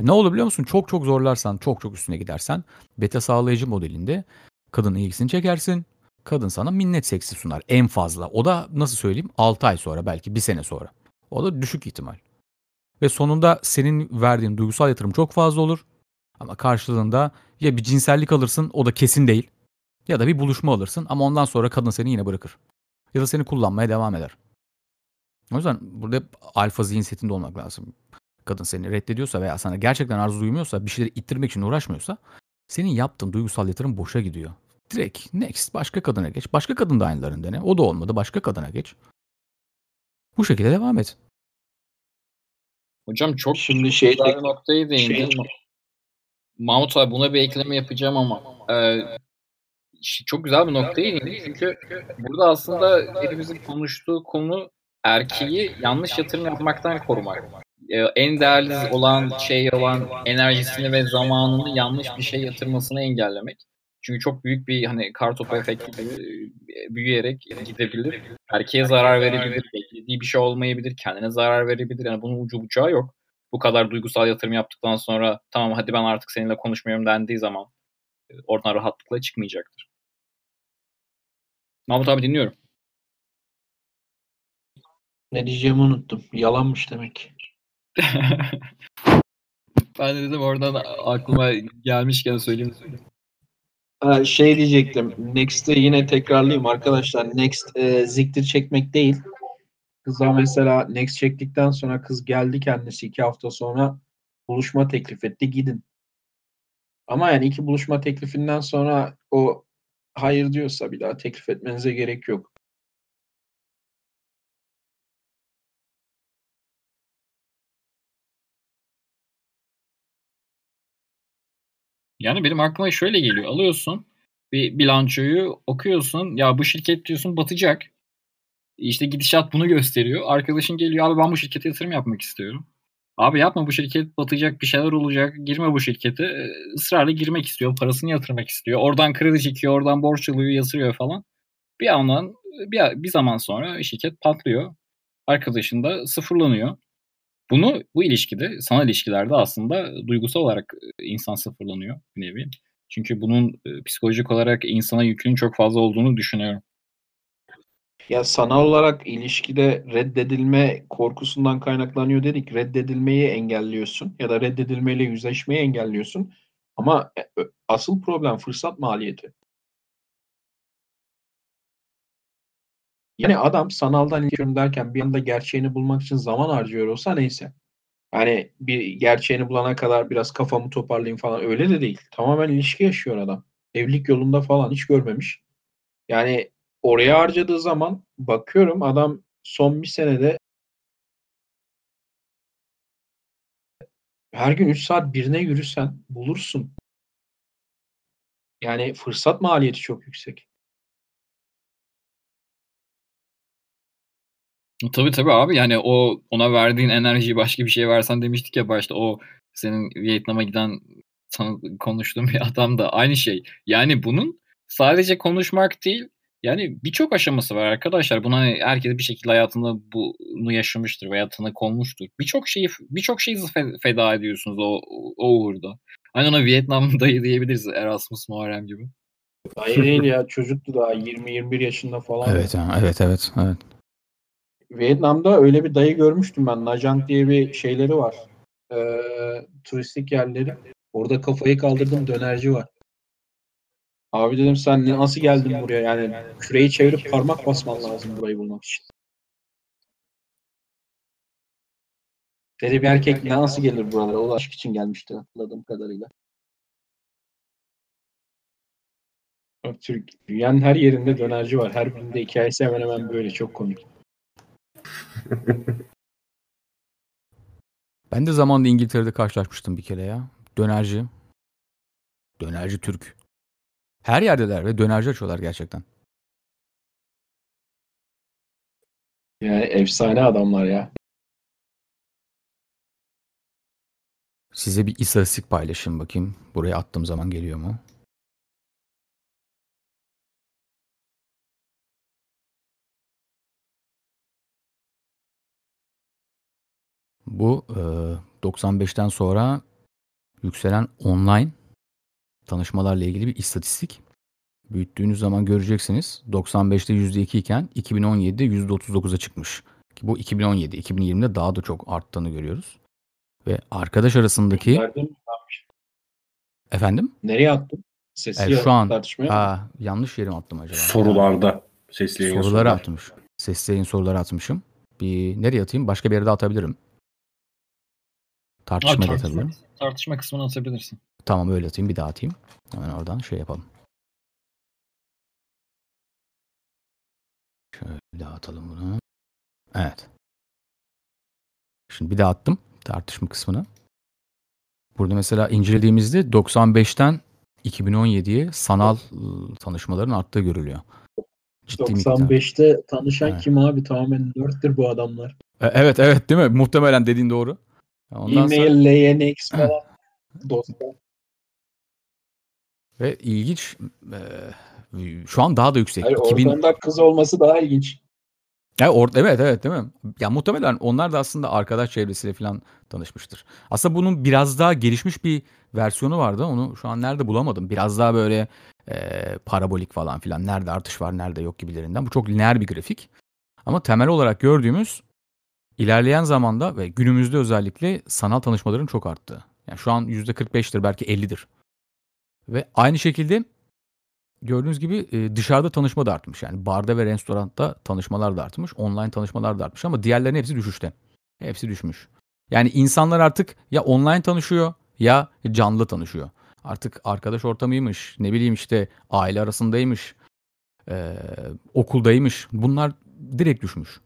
E, ne olur biliyor musun? Çok çok zorlarsan, çok çok üstüne gidersen beta sağlayıcı modelinde kadının ilgisini çekersin. Kadın sana minnet seksi sunar en fazla. O da nasıl söyleyeyim 6 ay sonra belki bir sene sonra. O da düşük ihtimal. Ve sonunda senin verdiğin duygusal yatırım çok fazla olur. Ama karşılığında ya bir cinsellik alırsın o da kesin değil. Ya da bir buluşma alırsın ama ondan sonra kadın seni yine bırakır. Ya da seni kullanmaya devam eder. O yüzden burada hep alfa zihin setinde olmak lazım. Kadın seni reddediyorsa veya sana gerçekten arzu duymuyorsa, bir şeyleri ittirmek için uğraşmıyorsa senin yaptığın duygusal yatırım boşa gidiyor. Direkt next başka kadına geç. Başka kadın da aynılarını dene. O da olmadı başka kadına geç. Bu şekilde devam et. Hocam çok Şimdi şey bir noktaya değindin. şey- Mahmut abi buna bir ekleme yapacağım ama e, çok güzel bir noktaya değindin. Çünkü burada aslında hepimizin konuştuğu konu erkeği yanlış yatırım yapmaktan korumak. E, en değerli olan şey olan enerjisini ve zamanını yanlış bir şey yatırmasını engellemek. Çünkü çok büyük bir hani kartopu efekti e, büyüyerek gidebilir. Erkeğe zarar verebilir, beklediği bir şey olmayabilir, kendine zarar verebilir. Yani bunun ucu bucağı yok. Bu kadar duygusal yatırım yaptıktan sonra tamam hadi ben artık seninle konuşmuyorum dendiği zaman e, oradan rahatlıkla çıkmayacaktır. Mahmut abi dinliyorum. ne diyeceğimi unuttum. Yalanmış demek. ben de dedim oradan aklıma gelmişken söyleyeyim. Ha, şey diyecektim. Next'te yine tekrarlayayım arkadaşlar. Next e, ziktir çekmek değil. Kıza mesela Next çektikten sonra kız geldi kendisi iki hafta sonra buluşma teklif etti. Gidin. Ama yani iki buluşma teklifinden sonra o hayır diyorsa bir daha teklif etmenize gerek yok. Yani benim aklıma şöyle geliyor. Alıyorsun bir bilançoyu okuyorsun. Ya bu şirket diyorsun batacak. İşte gidişat bunu gösteriyor. Arkadaşın geliyor abi ben bu şirkete yatırım yapmak istiyorum. Abi yapma bu şirket batacak bir şeyler olacak. Girme bu şirkete. Ee, ısrarla girmek istiyor. Parasını yatırmak istiyor. Oradan kredi çekiyor. Oradan borç alıyor yatırıyor falan. Bir andan bir, bir zaman sonra şirket patlıyor. Arkadaşın da sıfırlanıyor. Bunu bu ilişkide, sanal ilişkilerde aslında duygusal olarak e, insan sıfırlanıyor bir nevi. Çünkü bunun e, psikolojik olarak insana yükünün çok fazla olduğunu düşünüyorum. Ya sanal olarak ilişkide reddedilme korkusundan kaynaklanıyor dedik. Reddedilmeyi engelliyorsun ya da reddedilmeyle yüzleşmeyi engelliyorsun. Ama e, asıl problem fırsat maliyeti. Yani adam sanaldan ilişkiyorum derken bir anda gerçeğini bulmak için zaman harcıyor olsa neyse. Yani bir gerçeğini bulana kadar biraz kafamı toparlayayım falan öyle de değil. Tamamen ilişki yaşıyor adam. Evlilik yolunda falan hiç görmemiş. Yani oraya harcadığı zaman bakıyorum adam son bir senede her gün 3 saat birine yürüsen bulursun. Yani fırsat maliyeti çok yüksek. Tabii tabii abi yani o ona verdiğin enerjiyi başka bir şeye versen demiştik ya başta o senin Vietnam'a giden konuştuğum bir adam da aynı şey. Yani bunun sadece konuşmak değil yani birçok aşaması var arkadaşlar. Buna hani herkes bir şekilde hayatında bunu yaşamıştır veya tanık olmuştur. Birçok şeyi birçok şeyi feda ediyorsunuz o, o uğurda. Aynı ona Vietnam dayı diyebiliriz Erasmus Muharrem gibi. Dayı değil ya çocuktu daha 20-21 yaşında falan. Evet evet evet evet. Vietnam'da öyle bir dayı görmüştüm ben. Najant diye bir şeyleri var. Ee, turistik yerleri. Orada kafayı kaldırdım dönerci var. Abi dedim sen nasıl geldin buraya? Yani küreyi çevirip parmak basman lazım burayı bulmak için. Dedi bir erkek nasıl gelir buralara? O aşk için gelmişti hatırladığım kadarıyla. Türk, dünyanın her yerinde dönerci var. Her birinde hikayesi hemen hemen böyle. Çok komik. ben de zamanında İngiltere'de karşılaşmıştım bir kere ya. Dönerci. Dönerci Türk. Her yerdeler ve dönerci açıyorlar gerçekten. Yani efsane adamlar ya. Size bir istatistik paylaşayım bakayım. Buraya attığım zaman geliyor mu? Bu e, 95'ten sonra yükselen online tanışmalarla ilgili bir istatistik. Büyüttüğünüz zaman göreceksiniz 95'te %2 iken 2017'de %39'a çıkmış. Ki bu 2017, 2020'de daha da çok arttığını görüyoruz. Ve arkadaş arasındaki... Efendim? Nereye attın? Sesli evet, şu an aa, yanlış yere attım acaba? Sorularda. Sesli yayın soruları sorular. atmış. Sesli yayın soruları atmışım. Bir nereye atayım? Başka bir yere de atabilirim. Tartışma da atabilirim. Tartışma kısmına atabilirsin. Tamam öyle atayım bir daha atayım. Hemen oradan şey yapalım. Şöyle atalım bunu. Evet. Şimdi bir daha attım tartışma kısmını. Burada mesela incelediğimizde 95'ten 2017'ye sanal ıı, tanışmaların arttığı görülüyor. Ciddi 95'te miktar. tanışan evet. kim abi? Tamamen nerd'tir bu adamlar. E, evet evet değil mi? Muhtemelen dediğin doğru. Ondan E-mail, sonra... LNX falan dostlar. Ve ilginç e, şu an daha da yüksek. Hayır, 2000... Ortamda kız olması daha ilginç. Ya or- evet evet değil mi? Ya muhtemelen onlar da aslında arkadaş çevresiyle falan tanışmıştır. Aslında bunun biraz daha gelişmiş bir versiyonu vardı. Onu şu an nerede bulamadım. Biraz daha böyle e, parabolik falan filan. Nerede artış var, nerede yok gibilerinden. Bu çok lineer bir grafik. Ama temel olarak gördüğümüz ilerleyen zamanda ve günümüzde özellikle sanal tanışmaların çok arttı. Yani şu an %45'tir belki 50'dir. Ve aynı şekilde gördüğünüz gibi e, dışarıda tanışma da artmış. Yani barda ve restoranda tanışmalar da artmış. Online tanışmalar da artmış ama diğerlerinin hepsi düşüşte. Hepsi düşmüş. Yani insanlar artık ya online tanışıyor ya canlı tanışıyor. Artık arkadaş ortamıymış, ne bileyim işte aile arasındaymış, e, okuldaymış. Bunlar direkt düşmüş.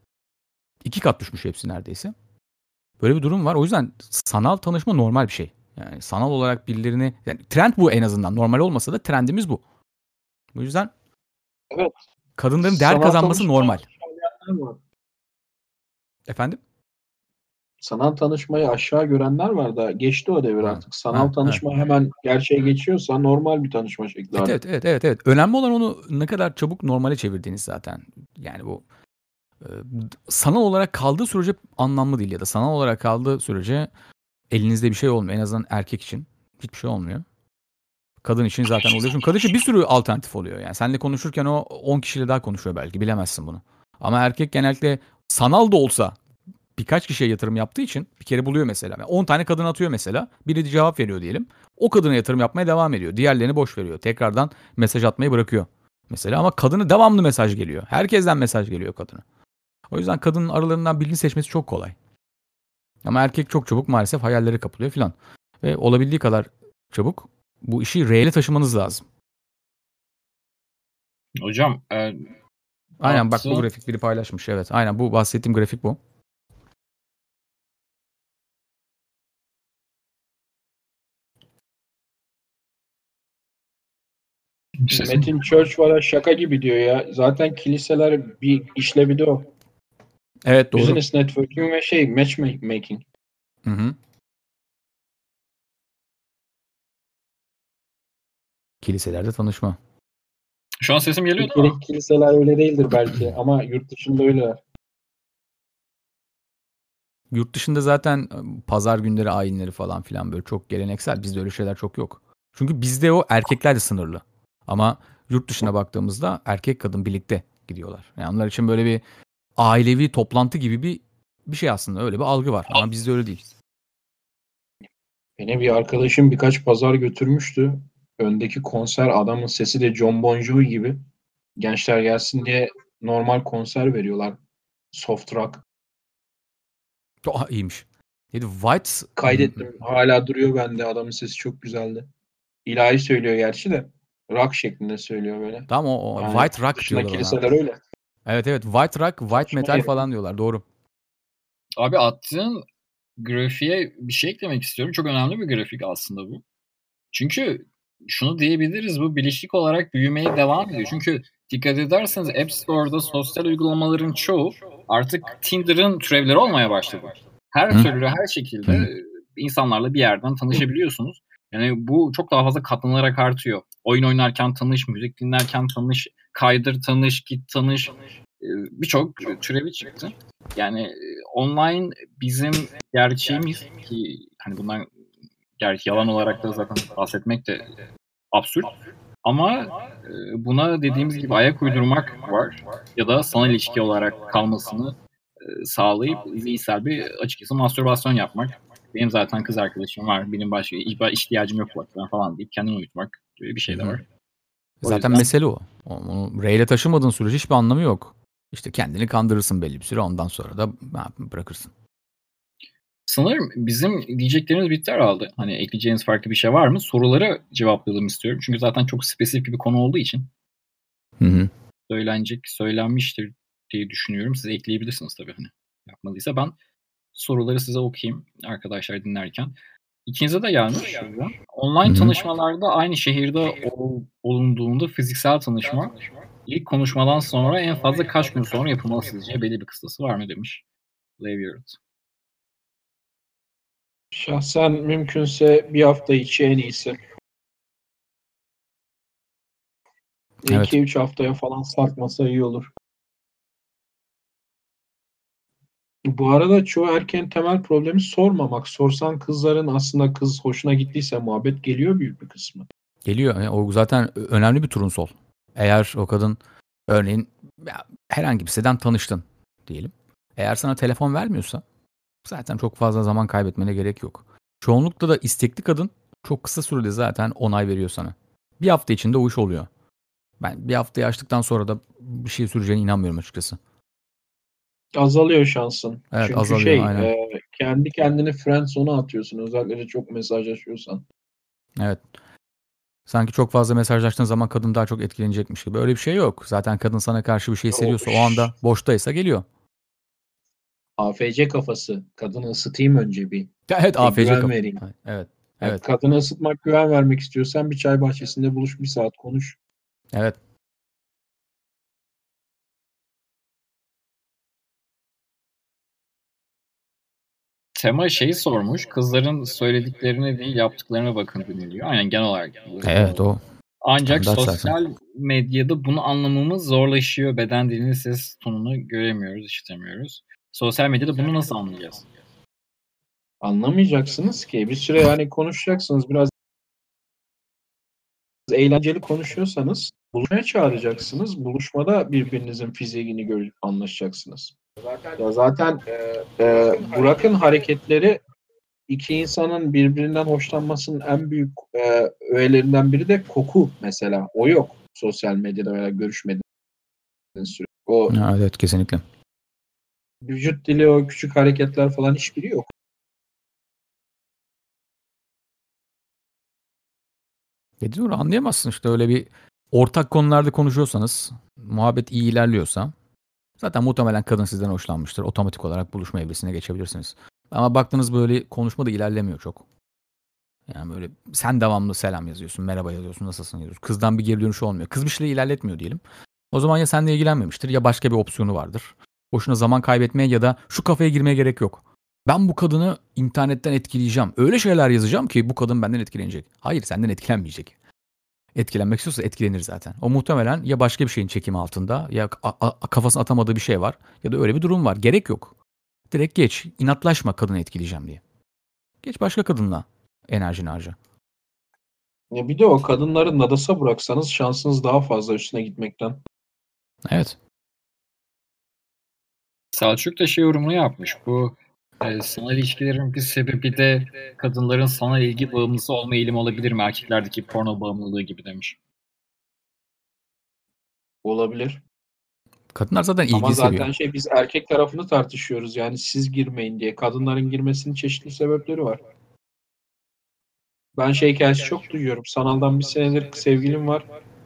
İki kat düşmüş hepsi neredeyse. Böyle bir durum var. O yüzden sanal tanışma normal bir şey. Yani sanal olarak birilerini yani trend bu en azından. Normal olmasa da trendimiz bu. Bu yüzden evet. kadınların değer sanal kazanması normal. Efendim? Sanal tanışmayı aşağı görenler var da geçti o devir artık. Sanal ha, tanışma ha. hemen gerçeğe geçiyorsa normal bir tanışma şekli. Evet, evet evet evet evet. Önemli olan onu ne kadar çabuk normale çevirdiğiniz zaten. Yani bu e, sanal olarak kaldığı sürece anlamlı değil ya da sanal olarak kaldığı sürece elinizde bir şey olmuyor. En azından erkek için hiçbir şey olmuyor. Kadın için zaten oluyor. Çünkü kadın için bir sürü alternatif oluyor. Yani seninle konuşurken o 10 kişiyle daha konuşuyor belki. Bilemezsin bunu. Ama erkek genellikle sanal da olsa birkaç kişiye yatırım yaptığı için bir kere buluyor mesela. Yani 10 tane kadın atıyor mesela. Biri cevap veriyor diyelim. O kadına yatırım yapmaya devam ediyor. Diğerlerini boş veriyor. Tekrardan mesaj atmayı bırakıyor. Mesela ama kadını devamlı mesaj geliyor. Herkesten mesaj geliyor kadına. O yüzden kadının aralarından birini seçmesi çok kolay. Ama erkek çok çabuk maalesef hayalleri kapılıyor filan. Ve olabildiği kadar çabuk bu işi reale taşımanız lazım. Hocam e, Aynen bak bu grafik biri paylaşmış. Evet aynen bu bahsettiğim grafik bu. Metin Church var şaka gibi diyor ya. Zaten kiliseler bir işlevi de o. Evet doğru. Business networking ve şey matchmaking. Hı hı. Kiliselerde tanışma. şu an sesim geliyor değil mi? Kiliseler öyle değildir belki ama yurt dışında öyleler. Yurt dışında zaten e, pazar günleri ayinleri falan filan böyle çok geleneksel. Bizde öyle şeyler çok yok. Çünkü bizde o erkekler de sınırlı. Ama yurt dışına baktığımızda erkek kadın birlikte gidiyorlar. Yani onlar için böyle bir ailevi toplantı gibi bir bir şey aslında. Öyle bir algı var. Ama bizde öyle değil. Beni bir arkadaşım birkaç pazar götürmüştü. Öndeki konser adamın sesi de John Bon Jovi gibi. Gençler gelsin diye normal konser veriyorlar. Soft rock. Aa, iyiymiş. Neydi? White Kaydettim. Hala duruyor bende. Adamın sesi çok güzeldi. İlahi söylüyor gerçi de. Rock şeklinde söylüyor böyle. Tamam o, o Yani White Rock diyorlar kiliseler öyle. Evet evet White Rock, White Metal falan diyorlar. Doğru. Abi attığın grafiğe bir şey eklemek istiyorum. Çok önemli bir grafik aslında bu. Çünkü şunu diyebiliriz bu bilinçlik olarak büyümeye devam ediyor. Çünkü dikkat ederseniz App Store'da sosyal uygulamaların çoğu artık Tinder'ın türevleri olmaya başladı. Her Hı. türlü her şekilde Hı. insanlarla bir yerden tanışabiliyorsunuz. Yani bu çok daha fazla katlanarak artıyor. Oyun oynarken tanış, müzik dinlerken tanış, kaydır tanış, git tanış. Ee, Birçok türevi çıktı. Yani e, online bizim gerçeğimiz ki hani bundan gerçi yalan olarak da zaten bahsetmek de absürt. Ama e, buna dediğimiz gibi ayak uydurmak var ya da sanal ilişki olarak kalmasını e, sağlayıp zihinsel bir açıkçası mastürbasyon yapmak. Benim zaten kız arkadaşım var, benim başka ihtiyacım yok falan deyip kendini uyutmak gibi bir şey de var. O Zaten yüzden- mesele o. Onu reyle taşımadığın sürece hiçbir anlamı yok. İşte kendini kandırırsın belli bir süre ondan sonra da bırakırsın. Sanırım bizim diyeceklerimiz bitti herhalde. Hani ekleyeceğiniz farklı bir şey var mı? Soruları cevaplayalım istiyorum. Çünkü zaten çok spesifik bir konu olduğu için Hı hı. söylenecek, söylenmiştir diye düşünüyorum. Siz ekleyebilirsiniz tabii hani. Yapmadıysa ben soruları size okuyayım arkadaşlar dinlerken. İkinize de gelmiş. şurada. Online Hı hı. tanışmalarda aynı şehirde ol- olunduğunda fiziksel tanışma ilk konuşmadan sonra en fazla kaç gün sonra yapılmalı sizce? Belli bir kıstası var mı demiş. Leviard. Şahsen mümkünse bir hafta içi en iyisi. Evet. 2-3 haftaya falan sarkmasa iyi olur. Bu arada çoğu erkeğin temel problemi sormamak. Sorsan kızların aslında kız hoşuna gittiyse muhabbet geliyor büyük bir kısmı. Geliyor. O zaten önemli bir turunsol. Eğer o kadın örneğin herhangi bir siteden tanıştın diyelim. Eğer sana telefon vermiyorsa zaten çok fazla zaman kaybetmene gerek yok. Çoğunlukla da istekli kadın çok kısa sürede zaten onay veriyor sana. Bir hafta içinde o iş oluyor. Ben bir haftayı açtıktan sonra da bir şey süreceğine inanmıyorum açıkçası. Azalıyor şansın. Evet, Çünkü azalıyor, şey aynen. e, kendi kendini friendzone'a atıyorsun. Özellikle çok mesajlaşıyorsan. Evet. Sanki çok fazla mesajlaştığın zaman kadın daha çok etkilenecekmiş gibi. Öyle bir şey yok. Zaten kadın sana karşı bir şey hissediyorsa o anda boştaysa geliyor. AFC kafası. Kadını ısıtayım önce bir. Evet AFC kapı. vereyim. Evet. Yani Evet. Kadını ısıtmak, güven vermek istiyorsan bir çay bahçesinde buluş bir saat konuş. Evet. Tema şeyi sormuş. Kızların söylediklerine değil yaptıklarına bakın deniliyor. Aynen genel olarak. Evet o. Ancak Standart zaten. sosyal medyada bunu anlamamız zorlaşıyor. Beden dilini, ses tonunu göremiyoruz, işitemiyoruz. Sosyal medyada bunu nasıl anlayacağız? Anlamayacaksınız ki. Bir süre yani konuşacaksınız. Biraz eğlenceli konuşuyorsanız buluşmaya çağıracaksınız. Buluşmada birbirinizin fiziğini görüp anlaşacaksınız. Ya zaten e, Burak'ın hareketleri iki insanın birbirinden hoşlanmasının en büyük e, öğelerinden biri de koku mesela. O yok sosyal medyada veya görüşmede süre. O Ha, evet kesinlikle. vücut dili, o küçük hareketler falan hiçbiri yok. Dediğin doğru anlayamazsın işte öyle bir ortak konularda konuşuyorsanız, muhabbet iyi ilerliyorsa zaten muhtemelen kadın sizden hoşlanmıştır. Otomatik olarak buluşma evresine geçebilirsiniz. Ama baktınız böyle konuşma da ilerlemiyor çok. Yani böyle sen devamlı selam yazıyorsun, merhaba yazıyorsun, nasılsın yazıyorsun. Kızdan bir geri dönüş olmuyor. Kız bir şeyle ilerletmiyor diyelim. O zaman ya seninle ilgilenmemiştir ya başka bir opsiyonu vardır. Boşuna zaman kaybetmeye ya da şu kafaya girmeye gerek yok. Ben bu kadını internetten etkileyeceğim. Öyle şeyler yazacağım ki bu kadın benden etkilenecek. Hayır senden etkilenmeyecek. Etkilenmek istiyorsa etkilenir zaten. O muhtemelen ya başka bir şeyin çekimi altında ya kafasına atamadığı bir şey var ya da öyle bir durum var. Gerek yok. Direkt geç. İnatlaşma kadını etkileyeceğim diye. Geç başka kadınla enerjini harca. Ya bir de o kadınları nadasa bıraksanız şansınız daha fazla üstüne gitmekten. Evet. Selçuk da şey yorumunu yapmış. Bu e, sanal ilişkilerin bir sebebi de kadınların sanal ilgi bağımlısı olma eğilimi olabilir mi? Erkeklerdeki porno bağımlılığı gibi demiş. Olabilir. Kadınlar zaten ilgi Ama zaten seviyor. şey biz erkek tarafını tartışıyoruz. Yani siz girmeyin diye. Kadınların girmesinin çeşitli sebepleri var. Ben şey hikayesi çok duyuyorum. Sanaldan bir senedir sevgilim var.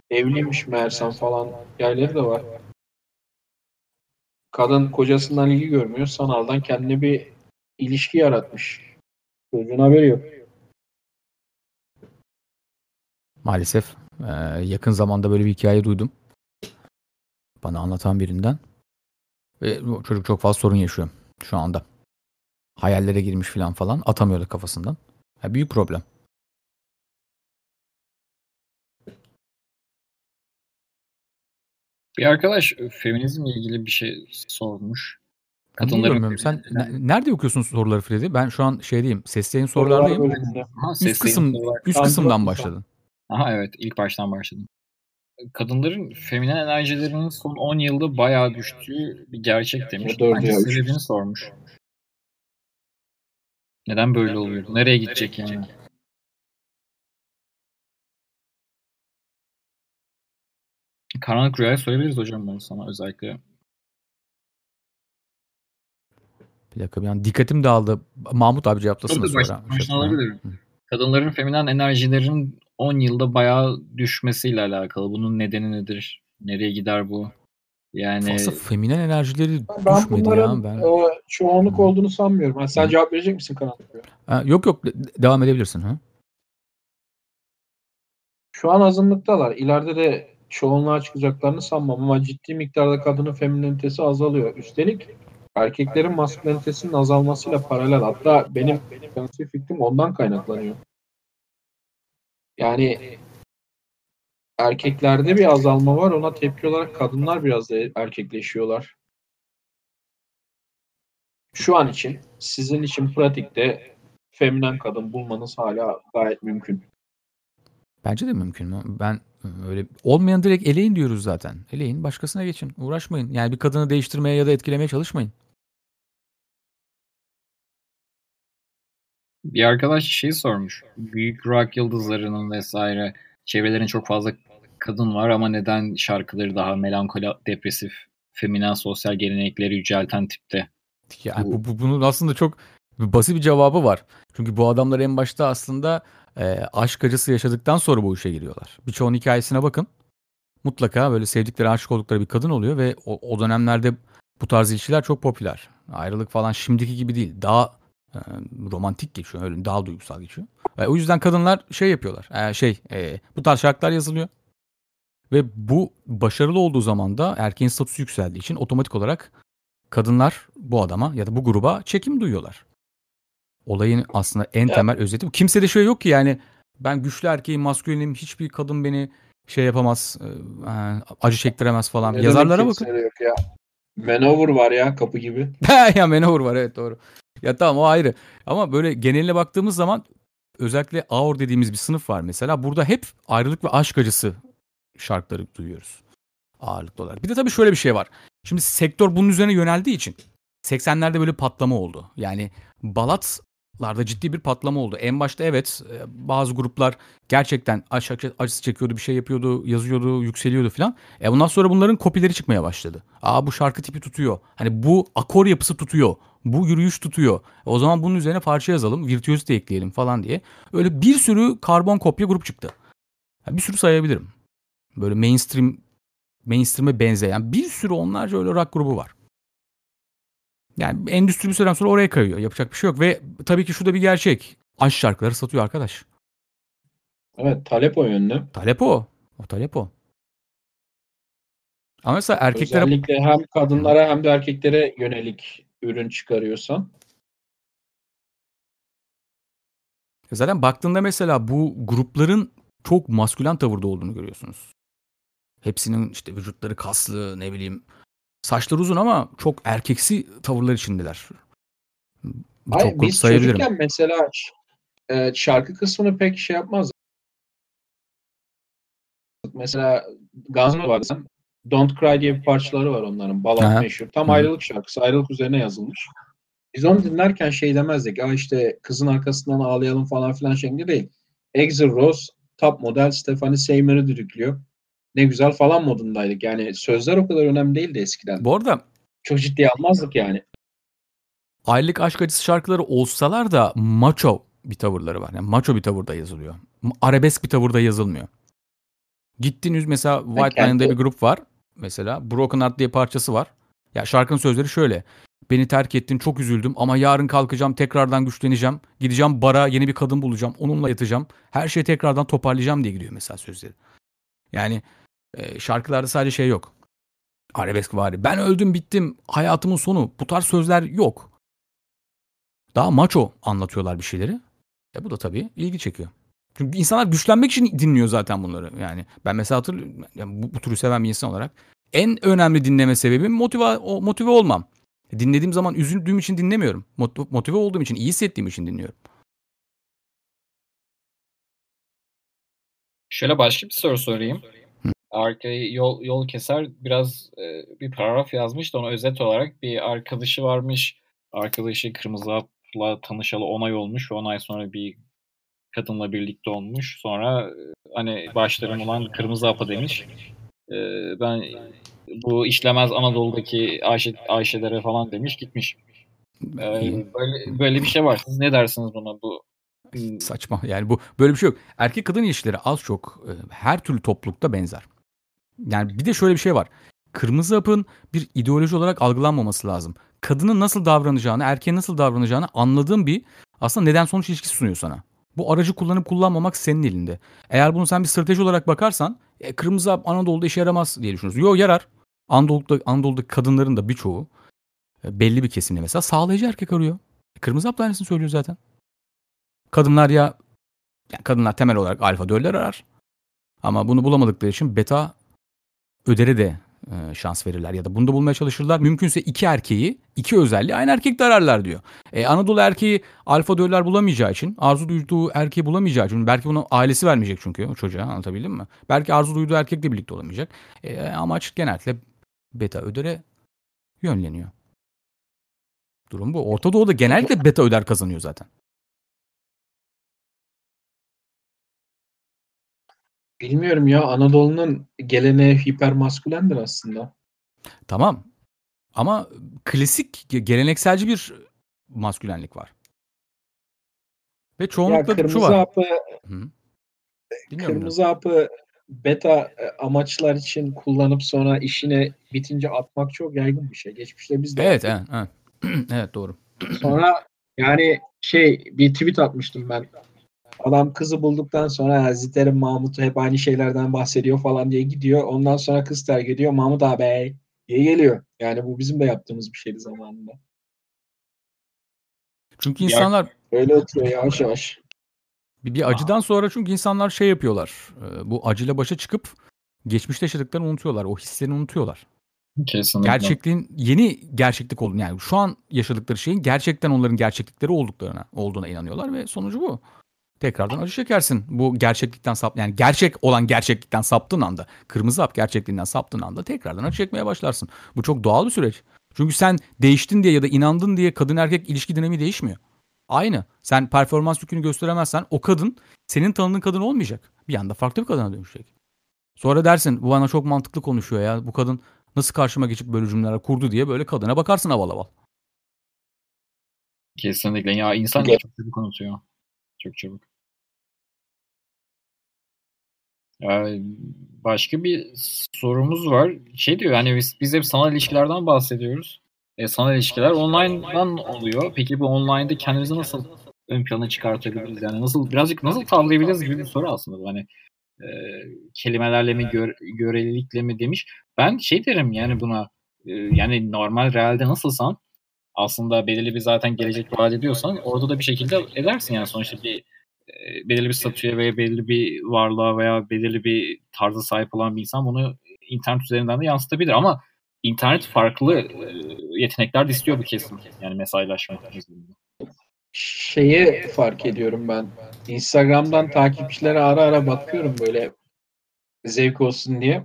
Evliymiş meğersem falan hikayeleri de var. Kadın kocasından ilgi görmüyor. Sanaldan kendine bir ilişki yaratmış. Çocuğun haberi yok. Maalesef e, yakın zamanda böyle bir hikaye duydum. Bana anlatan birinden. Ve bu çocuk çok fazla sorun yaşıyor şu anda. Hayallere girmiş falan falan. Atamıyor da kafasından. Ya büyük problem. Bir arkadaş e, feminizmle ilgili bir şey sormuş. Ben Kadınların? Sen ne- nerede okuyorsun soruları Freddy? Ben şu an şeydeyim. Ses yayın Sorular sorulardayım. bölümünde. Aha, Üst seslerin kısım olarak- üst kısımdan başladın. Aha evet ilk baştan başladım. Kadınların feminen enerjilerinin son 10 yılda bayağı düştüğü bir gerçek demiş. Üç. sebebini sormuş. Neden böyle oluyor? Nereye gidecek yani? Karanlık rüyayı söyleyebiliriz hocam bunu sana özellikle. Bir dakika bir an dikkatim dağıldı. Mahmut abi cevaplasın sonra. baş- baştan. Kadınların feminen enerjilerin 10 yılda bayağı düşmesiyle alakalı. Bunun nedeni nedir? Nereye gider bu? Yani Fazla feminen enerjileri Ben düşmedi bunların ya. Ben... e, çoğunluk Hı. olduğunu sanmıyorum. Ha, sen Hı. cevap verecek misin? Ha, yok yok de- devam edebilirsin. Ha? Şu an azınlıktalar. İleride de çoğunluğa çıkacaklarını sanmam ama ciddi miktarda kadının feminilitesi azalıyor. Üstelik erkeklerin maskülenitesinin azalmasıyla paralel. Hatta benim şahsi fikrim ondan kaynaklanıyor. Yani erkeklerde bir azalma var. Ona tepki olarak kadınlar biraz da erkekleşiyorlar. Şu an için sizin için pratikte feminen kadın bulmanız hala gayet mümkün. Bence de mümkün. Ben öyle olmayan direkt eleyin diyoruz zaten. Eleyin başkasına geçin. Uğraşmayın. Yani bir kadını değiştirmeye ya da etkilemeye çalışmayın. Bir arkadaş şey sormuş. Büyük rock yıldızlarının vesaire çevrelerin çok fazla kadın var ama neden şarkıları daha melankoli, depresif, feminen sosyal gelenekleri yücelten tipte? Bu- bu, bu- bunun aslında çok basit bir cevabı var. Çünkü bu adamlar en başta aslında e, aşk acısı yaşadıktan sonra bu işe giriyorlar. Birçoğunun hikayesine bakın. Mutlaka böyle sevdikleri, aşık oldukları bir kadın oluyor ve o, o dönemlerde bu tarz ilişkiler çok popüler. Ayrılık falan şimdiki gibi değil. Daha e, romantik geçiyor. Öyle daha duygusal geçiyor. Ve o yüzden kadınlar şey yapıyorlar. E, şey e, bu tarz şarkılar yazılıyor. Ve bu başarılı olduğu zaman da erkeğin statüsü yükseldiği için otomatik olarak kadınlar bu adama ya da bu gruba çekim duyuyorlar. Olayın aslında en Ya- temel özeti bu. Kimse de şey yok ki yani ben güçlü erkeğim, maskülinim, hiçbir kadın beni şey yapamaz, e, e, acı çektiremez falan. Ne Yazarlara bakın. Yok ya. Maneuver var ya kapı gibi. ya Manowar var evet doğru. Ya tamam o ayrı. Ama böyle geneline baktığımız zaman özellikle Aor dediğimiz bir sınıf var mesela. Burada hep ayrılık ve aşk acısı şarkıları duyuyoruz ağırlıklı olarak. Bir de tabii şöyle bir şey var. Şimdi sektör bunun üzerine yöneldiği için 80'lerde böyle patlama oldu. Yani balatlarda ciddi bir patlama oldu. En başta evet e, bazı gruplar gerçekten acısı çekiyordu, bir şey yapıyordu, yazıyordu, yükseliyordu falan. E bundan sonra bunların kopileri çıkmaya başladı. Aa bu şarkı tipi tutuyor. Hani bu akor yapısı tutuyor. Bu yürüyüş tutuyor. O zaman bunun üzerine parça yazalım, virtüözite ekleyelim falan diye. Öyle bir sürü karbon kopya grup çıktı. Bir sürü sayabilirim. Böyle mainstream mainstream'e benzeyen bir sürü onlarca öyle rock grubu var. Yani endüstri bir süreden sonra oraya kayıyor. Yapacak bir şey yok. Ve tabii ki şu da bir gerçek. Aşk şarkıları satıyor arkadaş. Evet talep o yönlü. Talep o. O talep o. Ama mesela erkeklere... Özellikle hem kadınlara hem de erkeklere yönelik ürün çıkarıyorsan. Zaten baktığında mesela bu grupların çok maskülen tavırda olduğunu görüyorsunuz. Hepsinin işte vücutları kaslı ne bileyim saçları uzun ama çok erkeksi tavırlar içindeler. Hayır, çok biz çocukken mesela e, şarkı kısmını pek şey yapmaz. Mesela Guns N'. Don't Cry diye bir parçaları var onların. Ballad meşhur. Tam Hı. ayrılık şarkısı. Ayrılık üzerine yazılmış. Biz onu dinlerken şey demezdik. Ya işte kızın arkasından ağlayalım falan filan şeklinde değil. Exit Rose top model Stephanie Seymour'ı düdüklüyor ne güzel falan modundaydık. Yani sözler o kadar önemli değildi eskiden. Bu arada çok ciddiye almazdık yani. Aylık aşk acısı şarkıları olsalar da macho bir tavırları var. Yani macho bir tavırda yazılıyor. Arabesk bir tavırda yazılmıyor. Gittiniz mesela White Line'da bir grup var. Mesela Broken Heart diye parçası var. Ya şarkının sözleri şöyle. Beni terk ettin çok üzüldüm ama yarın kalkacağım tekrardan güçleneceğim. Gideceğim bara yeni bir kadın bulacağım. Onunla yatacağım. Her şeyi tekrardan toparlayacağım diye gidiyor mesela sözleri. Yani e, şarkılarda sadece şey yok. Arabesk var. Ben öldüm bittim. Hayatımın sonu. Bu tarz sözler yok. Daha maço anlatıyorlar bir şeyleri. E bu da tabii ilgi çekiyor. Çünkü insanlar güçlenmek için dinliyor zaten bunları. Yani ben mesela hatırlıyorum yani bu, bu türü seven bir insan olarak en önemli dinleme sebebim motive, motive olmam. Dinlediğim zaman üzüldüğüm için dinlemiyorum. Motive olduğum için, iyi hissettiğim için dinliyorum. Şöyle başka bir soru sorayım. Arkayı yol yol keser biraz e, bir paragraf yazmış da ona özet olarak bir arkadaşı varmış. Arkadaşı Kırmızı Hap'la tanışalı 10 ay olmuş ve 10 ay sonra bir kadınla birlikte olmuş. Sonra hani başlarım olan Kırmızı Hap'a demiş. E, ben bu işlemez Anadolu'daki Ayşe, Ayşelere falan demiş gitmiş. E, böyle, böyle bir şey var. Siz ne dersiniz buna? Bu Saçma. Yani bu böyle bir şey yok. Erkek kadın ilişkileri az çok e, her türlü toplulukta benzer. Yani bir de şöyle bir şey var. Kırmızı hapın bir ideoloji olarak algılanmaması lazım. Kadının nasıl davranacağını, erkeğin nasıl davranacağını anladığın bir aslında neden sonuç ilişkisi sunuyor sana. Bu aracı kullanıp kullanmamak senin elinde. Eğer bunu sen bir strateji olarak bakarsan e, kırmızı hap Anadolu'da işe yaramaz diye düşünüyorsun. Yok yarar. Anadolu'da, Anadolu'daki kadınların da birçoğu e, belli bir kesimde mesela sağlayıcı erkek arıyor. E, kırmızı hap da aynısını söylüyor zaten. Kadınlar ya yani kadınlar temel olarak alfa döller arar. Ama bunu bulamadıkları için beta ödere de e, şans verirler ya da bunu da bulmaya çalışırlar. Mümkünse iki erkeği, iki özelliği aynı erkekte ararlar diyor. E, Anadolu erkeği alfa döller bulamayacağı için, arzu duyduğu erkeği bulamayacağı için, belki bunu ailesi vermeyecek çünkü o çocuğa anlatabildim mi? Belki arzu duyduğu erkekle birlikte olamayacak. E, amaç genellikle beta ödere yönleniyor. Durum bu. Orta Doğu'da genellikle beta öder kazanıyor zaten. Bilmiyorum ya Anadolu'nun geleneği hipermaskülendir aslında. Tamam. Ama klasik gelenekselci bir maskülenlik var. Ve çoğunlukla ya şu var. Hapı, kırmızı hapı beta e, amaçlar için kullanıp sonra işine bitince atmak çok yaygın bir şey. Geçmişte biz de Evet, evet, evet. evet doğru. Sonra yani şey bir tweet atmıştım ben. Adam kızı bulduktan sonra Ziter'in Mahmut'u hep aynı şeylerden bahsediyor falan diye gidiyor. Ondan sonra kız terk ediyor. Mahmut abi diye geliyor. Yani bu bizim de yaptığımız bir şeydi zamanında. Çünkü insanlar öyle oturuyor yavaş yavaş. Bir, bir acıdan sonra çünkü insanlar şey yapıyorlar. E, bu acıyla başa çıkıp geçmişte yaşadıklarını unutuyorlar. O hislerini unutuyorlar. Kesinlikle. Gerçekliğin yeni gerçeklik olduğunu yani şu an yaşadıkları şeyin gerçekten onların gerçeklikleri olduklarına olduğuna inanıyorlar ve sonucu bu. Tekrardan acı çekersin. Bu gerçeklikten sap yani gerçek olan gerçeklikten saptığın anda, kırmızı hap gerçekliğinden saptığın anda tekrardan acı çekmeye başlarsın. Bu çok doğal bir süreç. Çünkü sen değiştin diye ya da inandın diye kadın erkek ilişki dinamiği değişmiyor. Aynı. Sen performans yükünü gösteremezsen o kadın senin tanıdığın kadın olmayacak. Bir anda farklı bir kadına dönüşecek. Sonra dersin bu bana çok mantıklı konuşuyor ya. Bu kadın nasıl karşıma geçip böyle cümleler kurdu diye böyle kadına bakarsın aval aval. Kesinlikle. Ya insan çok çabuk unutuyor. Çok çabuk. Yani başka bir sorumuz var. Şey diyor yani biz, biz hep sanal ilişkilerden bahsediyoruz. E, sanal ilişkiler online'dan oluyor. Peki bu online'da kendimizi nasıl ön plana çıkartabiliriz? Yani nasıl birazcık nasıl tavlayabiliriz gibi bir soru aslında. Hani e, kelimelerle mi gör, görelilikle mi demiş. Ben şey derim yani buna e, yani normal realde nasılsan aslında belirli bir zaten gelecek vaat ediyorsan orada da bir şekilde edersin yani sonuçta bir belirli bir statüye veya belirli bir varlığa veya belirli bir tarza sahip olan bir insan bunu internet üzerinden de yansıtabilir ama internet farklı e, yetenekler de istiyor bu kesim. Yani mesajlaşma. Şeyi fark ediyorum ben. Instagram'dan takipçilere ara ara bakıyorum böyle zevk olsun diye.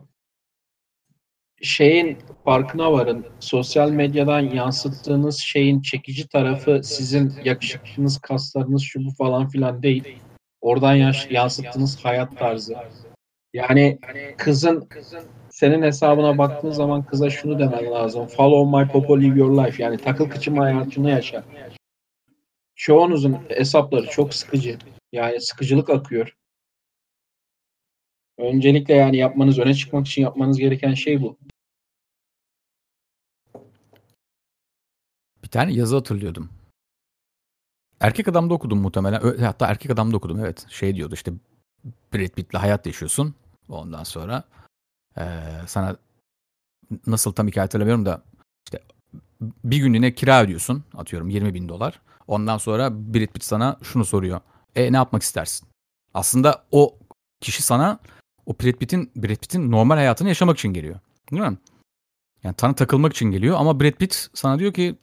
Şeyin farkına varın. Sosyal medyadan yansıttığınız şeyin çekici tarafı sizin yakışıklınız, kaslarınız, şu bu falan filan değil. Oradan yansıttığınız hayat tarzı. Yani kızın senin hesabına baktığın zaman kıza şunu demen lazım. Follow my popo, live your life. Yani takıl kıçım hayatını yaşa. Çoğunuzun hesapları çok sıkıcı. Yani sıkıcılık akıyor. Öncelikle yani yapmanız, öne çıkmak için yapmanız gereken şey bu. Tane yazı hatırlıyordum. Erkek adamda okudum muhtemelen. Hatta erkek adamda okudum evet. Şey diyordu işte Brad Pitt'le hayat yaşıyorsun. Ondan sonra ee, sana nasıl tam hikaye hatırlamıyorum da işte bir günlüğüne kira ödüyorsun atıyorum 20 bin dolar. Ondan sonra Brad Pitt sana şunu soruyor. E ne yapmak istersin? Aslında o kişi sana o Brad Pitt'in Brad Pitt'in normal hayatını yaşamak için geliyor. Değil mi? Yani tanı takılmak için geliyor ama Brad Pitt sana diyor ki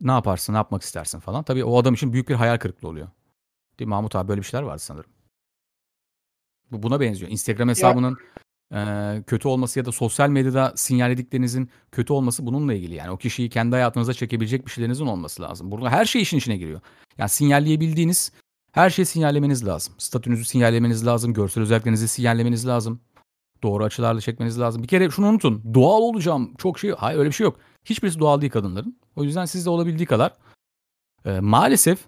ne yaparsın, ne yapmak istersin falan. Tabii o adam için büyük bir hayal kırıklığı oluyor. Değil mi Mahmut abi böyle bir şeyler vardı sanırım. Bu buna benziyor. Instagram hesabının e, kötü olması ya da sosyal medyada sinyallediklerinizin kötü olması bununla ilgili. Yani o kişiyi kendi hayatınıza çekebilecek bir şeylerinizin olması lazım. Burada her şey işin içine giriyor. Yani sinyalleyebildiğiniz her şeyi sinyallemeniz lazım. Statünüzü sinyallemeniz lazım. Görsel özelliklerinizi sinyallemeniz lazım. Doğru açılarla çekmeniz lazım. Bir kere şunu unutun. Doğal olacağım. Çok şey. Hayır öyle bir şey yok. Hiçbirisi doğal değil kadınların. O yüzden siz de olabildiği kadar e, maalesef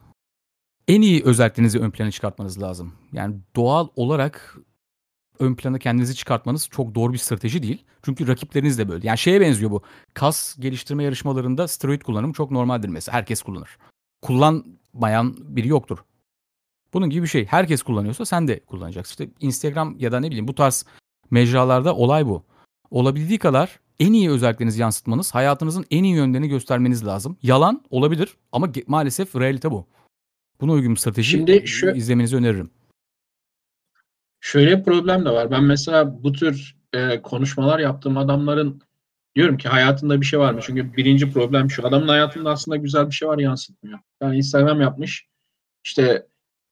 en iyi özelliklerinizi ön plana çıkartmanız lazım. Yani doğal olarak ön plana kendinizi çıkartmanız çok doğru bir strateji değil. Çünkü rakipleriniz de böyle. Yani şeye benziyor bu. Kas geliştirme yarışmalarında steroid kullanımı çok normaldir mesela. Herkes kullanır. Kullanmayan biri yoktur. Bunun gibi bir şey. Herkes kullanıyorsa sen de kullanacaksın. İşte Instagram ya da ne bileyim bu tarz mecralarda olay bu. Olabildiği kadar en iyi özelliklerinizi yansıtmanız, hayatınızın en iyi yönlerini göstermeniz lazım. Yalan olabilir ama maalesef realite bu. Buna uygun bir strateji Şimdi şu, izlemenizi öneririm. Şöyle bir problem de var. Ben mesela bu tür e, konuşmalar yaptığım adamların diyorum ki hayatında bir şey var mı? Çünkü birinci problem şu. Adamın hayatında aslında güzel bir şey var yansıtmıyor. Yani Instagram yapmış. İşte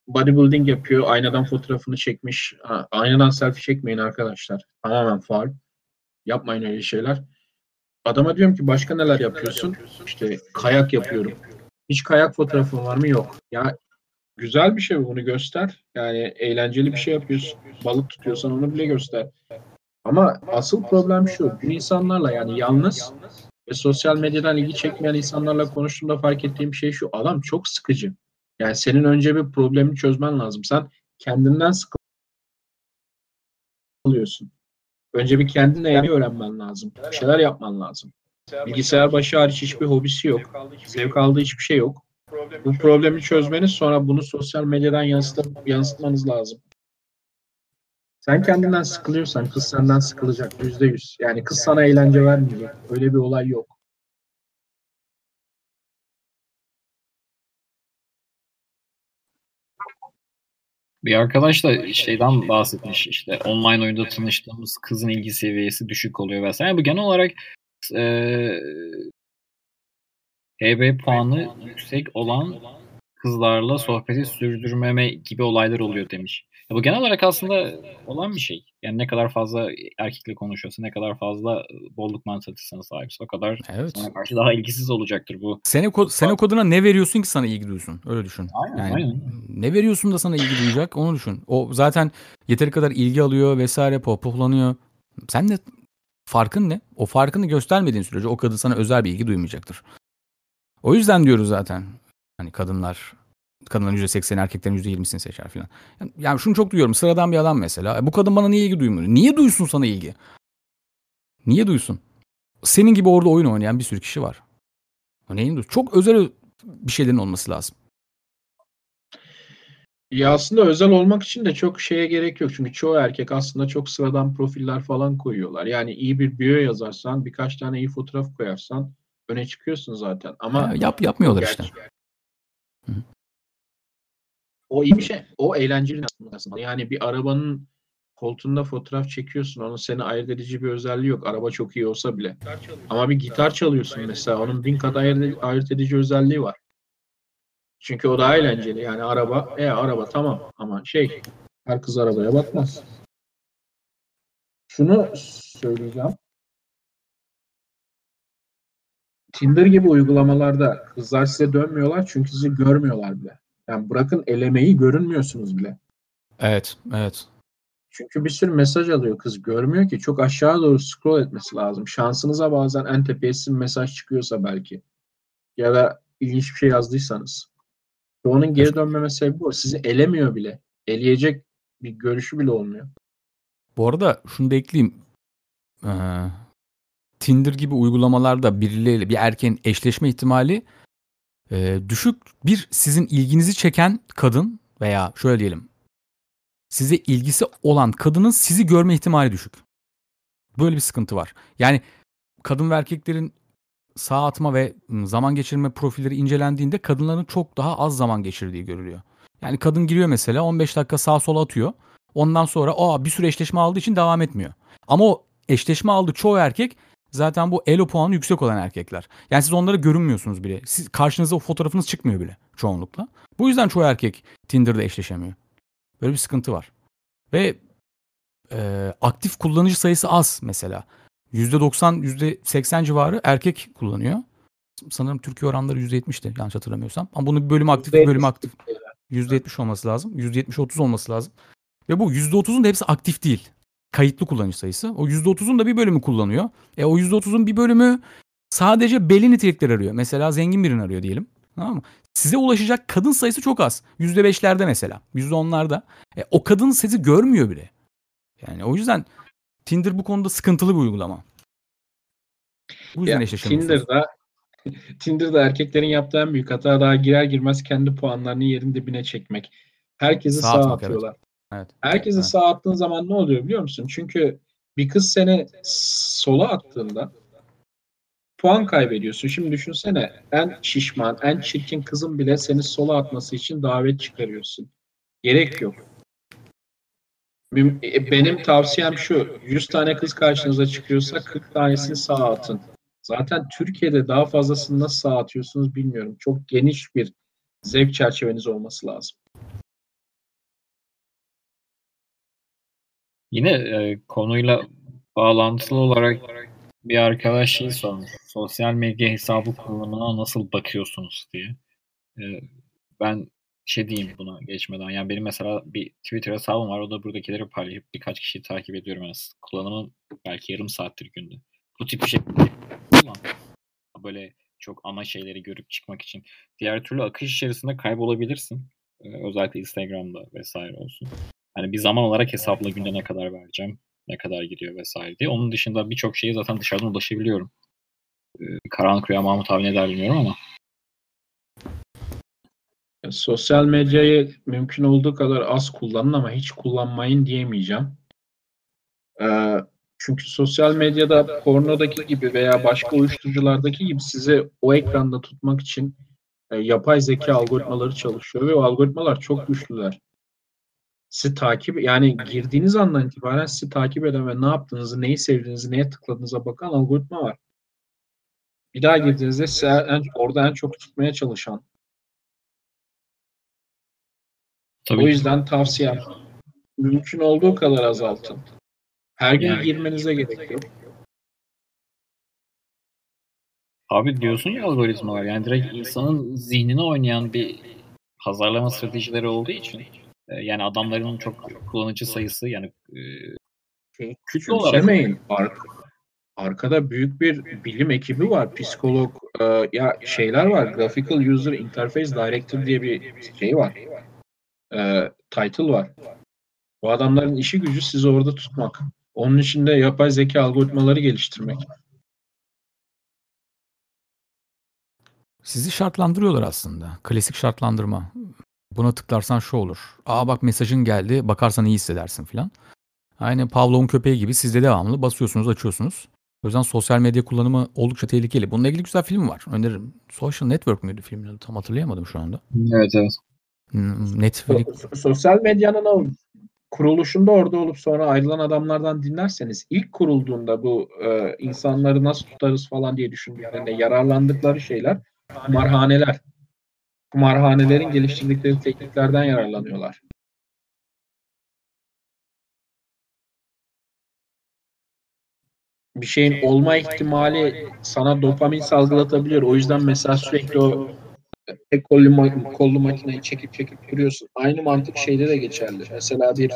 bodybuilding yapıyor. Aynadan fotoğrafını çekmiş. Ha, aynadan selfie çekmeyin arkadaşlar. Tamamen faal. Yapmayın öyle şeyler. Adama diyorum ki başka neler yapıyorsun? İşte kayak yapıyorum. Hiç kayak fotoğrafın var mı? Yok. Ya güzel bir şey bunu göster. Yani eğlenceli bir şey yapıyorsun. Balık tutuyorsan onu bile göster. Ama asıl problem şu. Bu insanlarla yani yalnız ve sosyal medyadan ilgi çekmeyen insanlarla konuştuğumda fark ettiğim şey şu. Adam çok sıkıcı. Yani senin önce bir problemi çözmen lazım. Sen kendinden sıkılıyorsun. Önce bir kendinle yani öğrenmen lazım. Bir şeyler yapman lazım. Bilgisayar başı hariç hiçbir hobisi yok. Zevk aldığı hiçbir şey yok. Bu problemi çözmeniz sonra bunu sosyal medyadan yansıtıp, yansıtmanız lazım. Sen kendinden sıkılıyorsan kız senden sıkılacak yüzde yüz. Yani kız sana eğlence vermeyecek. Öyle bir olay yok. Bir arkadaş da şeyden bahsetmiş işte online oyunda tanıştığımız kızın ilgi seviyesi düşük oluyor vesaire. Bu genel olarak e, HB puanı yüksek olan kızlarla sohbeti sürdürmeme gibi olaylar oluyor demiş. Bu genel olarak aslında olan bir şey. Yani ne kadar fazla erkekle konuşuyorsa, ne kadar fazla bolluk mantalitesine sahipse o kadar Evet. sana karşı daha ilgisiz olacaktır bu. Sene, ko- sene koduna ne veriyorsun ki sana ilgi duysun? Öyle düşün. Aynen, Yani aynen. ne veriyorsun da sana ilgi duyacak onu düşün. O zaten yeteri kadar ilgi alıyor vesaire pohpohlanıyor. Sen de farkın ne? O farkını göstermediğin sürece o kadın sana özel bir ilgi duymayacaktır. O yüzden diyoruz zaten. Hani kadınlar kadınların %80'i erkeklerin %20'sini seçer falan. Yani, yani şunu çok duyuyorum. Sıradan bir adam mesela. "E, bu kadın bana niye ilgi duymuyor? Niye duysun sana ilgi? Niye duysun? Senin gibi orada oyun oynayan bir sürü kişi var. Neyin duysun? Çok özel bir şeylerin olması lazım. Ya aslında özel olmak için de çok şeye gerek yok. Çünkü çoğu erkek aslında çok sıradan profiller falan koyuyorlar. Yani iyi bir bio yazarsan, birkaç tane iyi fotoğraf koyarsan öne çıkıyorsun zaten. Ama Ha, yap yapmıyorlar işte. Gerçi- Hı. O iyi bir şey. O eğlenceli aslında. Yani bir arabanın koltuğunda fotoğraf çekiyorsun. Onun seni ayırt edici bir özelliği yok. Araba çok iyi olsa bile. Ama bir gitar çalıyorsun mesela. Onun bin kat ayırt, edici özelliği var. Çünkü o daha eğlenceli. Yani araba, e araba tamam ama şey her kız arabaya bakmaz. Şunu söyleyeceğim. Tinder gibi uygulamalarda kızlar size dönmüyorlar çünkü sizi görmüyorlar bile. Yani bırakın elemeyi görünmüyorsunuz bile. Evet, evet. Çünkü bir sürü mesaj alıyor kız. Görmüyor ki. Çok aşağı doğru scroll etmesi lazım. Şansınıza bazen en tepeye sizin mesaj çıkıyorsa belki. Ya da ilginç bir şey yazdıysanız. Ve onun geri dönmeme sebebi o. Sizi elemiyor bile. Eleyecek bir görüşü bile olmuyor. Bu arada şunu da ekleyeyim. Ee, Tinder gibi uygulamalarda birileriyle bir erkeğin eşleşme ihtimali e, düşük. Bir sizin ilginizi çeken kadın veya şöyle diyelim size ilgisi olan kadının sizi görme ihtimali düşük. Böyle bir sıkıntı var. Yani kadın ve erkeklerin sağ atma ve zaman geçirme profilleri incelendiğinde kadınların çok daha az zaman geçirdiği görülüyor. Yani kadın giriyor mesela 15 dakika sağa sola atıyor. Ondan sonra aa bir sürü eşleşme aldığı için devam etmiyor. Ama o eşleşme aldığı çoğu erkek zaten bu elo puanı yüksek olan erkekler. Yani siz onlara görünmüyorsunuz bile. Siz karşınıza o fotoğrafınız çıkmıyor bile çoğunlukla. Bu yüzden çoğu erkek Tinder'da eşleşemiyor. Böyle bir sıkıntı var. Ve e, aktif kullanıcı sayısı az mesela. %90, %80 civarı erkek kullanıyor. Sanırım Türkiye oranları %70'ti yanlış hatırlamıyorsam. Ama bunun bir bölümü aktif, bir bölümü aktif. %70 olması lazım. %70-30 olması lazım. Ve bu %30'un da hepsi aktif değil. Kayıtlı kullanıcı sayısı. O %30'un da bir bölümü kullanıyor. E o %30'un bir bölümü sadece belli nitelikler arıyor. Mesela zengin birini arıyor diyelim. Tamam mı? Size ulaşacak kadın sayısı çok az. %5'lerde mesela. %10'larda. E, o kadın sizi görmüyor bile. Yani o yüzden Tinder bu konuda sıkıntılı bir uygulama. Bu yüzden Ya. Tinder'da Tinder'da erkeklerin yaptığı en büyük hata daha girer girmez kendi puanlarını yerin dibine çekmek. Herkesi Sağ atmak, evet. atıyorlar. Evet. Herkesi Evet. sağa attığın zaman ne oluyor biliyor musun? Çünkü bir kız seni sola attığında puan kaybediyorsun. Şimdi düşünsene en şişman, en çirkin kızın bile seni sola atması için davet çıkarıyorsun. Gerek yok. E, Benim tavsiyem şu. 100 tane kız karşınıza çıkıyorsa 40 tanesini sağa atın. Zaten Türkiye'de daha fazlasını nasıl sağa atıyorsunuz bilmiyorum. Çok geniş bir zevk çerçeveniz olması lazım. Yine e, konuyla bağlantılı olarak bir arkadaş şey sormuş. Sosyal medya hesabı kullanımına nasıl bakıyorsunuz diye. E, ben şey diyeyim buna geçmeden. Yani benim mesela bir Twitter hesabım var. O da buradakileri paylaşıp birkaç kişiyi takip ediyorum. Yani kullanımım belki yarım saattir günde. Bu tip bir şey. Böyle çok ana şeyleri görüp çıkmak için. Diğer türlü akış içerisinde kaybolabilirsin. E, özellikle Instagram'da vesaire olsun. Hani bir zaman olarak hesapla günde ne kadar vereceğim, ne kadar gidiyor vesaire diye. Onun dışında birçok şeye zaten dışarıdan ulaşabiliyorum. Ee, karanlık rüya Mahmut abi ne der bilmiyorum ama. Sosyal medyayı mümkün olduğu kadar az kullanın ama hiç kullanmayın diyemeyeceğim. Ee, çünkü sosyal medyada pornodaki gibi veya başka uyuşturuculardaki gibi sizi o ekranda tutmak için e, yapay zeka algoritmaları çalışıyor ve o algoritmalar çok güçlüler. Sizi takip yani girdiğiniz andan itibaren sizi takip eden ve ne yaptığınızı, neyi sevdiğinizi, neye tıkladığınıza bakan algoritma var. Bir daha girdiğinizde size en, orada en çok tutmaya çalışan Tabii O yüzden tavsiyem mümkün olduğu kadar azaltın. Her gün Yani- girmenize gerek yok. Abi diyorsun ya algoritma var. Yani direkt insanın zihnine oynayan bir pazarlama stratejileri olduğu için yani adamların çok kullanıcı sayısı yani e, Şey, kütle olarak Küçümsemeyin. Ar- arkada büyük bir bilim ekibi var. Psikolog, e, ya şeyler var. Graphical User Interface Director diye bir şey var. E, title var. Bu adamların işi gücü sizi orada tutmak. Onun için de yapay zeka algoritmaları geliştirmek. Sizi şartlandırıyorlar aslında. Klasik şartlandırma. Buna tıklarsan şu olur. Aa bak mesajın geldi. Bakarsan iyi hissedersin filan. Aynı Pavlov'un köpeği gibi siz de devamlı basıyorsunuz, açıyorsunuz. O yüzden sosyal medya kullanımı oldukça tehlikeli. Bununla ilgili güzel film var. Öneririm. Social Network müydü filmin adı? Tam hatırlayamadım şu anda. evet evet. Hmm, Netflix. So- sosyal medyanın o kuruluşunda orada olup sonra ayrılan adamlardan dinlerseniz ilk kurulduğunda bu e, insanları nasıl tutarız falan diye düşündüklerinde yararlandıkları şeyler kumarhaneler. Kumarhanelerin geliştirdikleri tekniklerden yararlanıyorlar. Bir şeyin olma ihtimali sana dopamin salgılatabiliyor. O yüzden mesela sürekli o tek kollu, kollu makineyi çekip çekip duruyorsun. Aynı mantık şeyde de geçerli. Mesela bir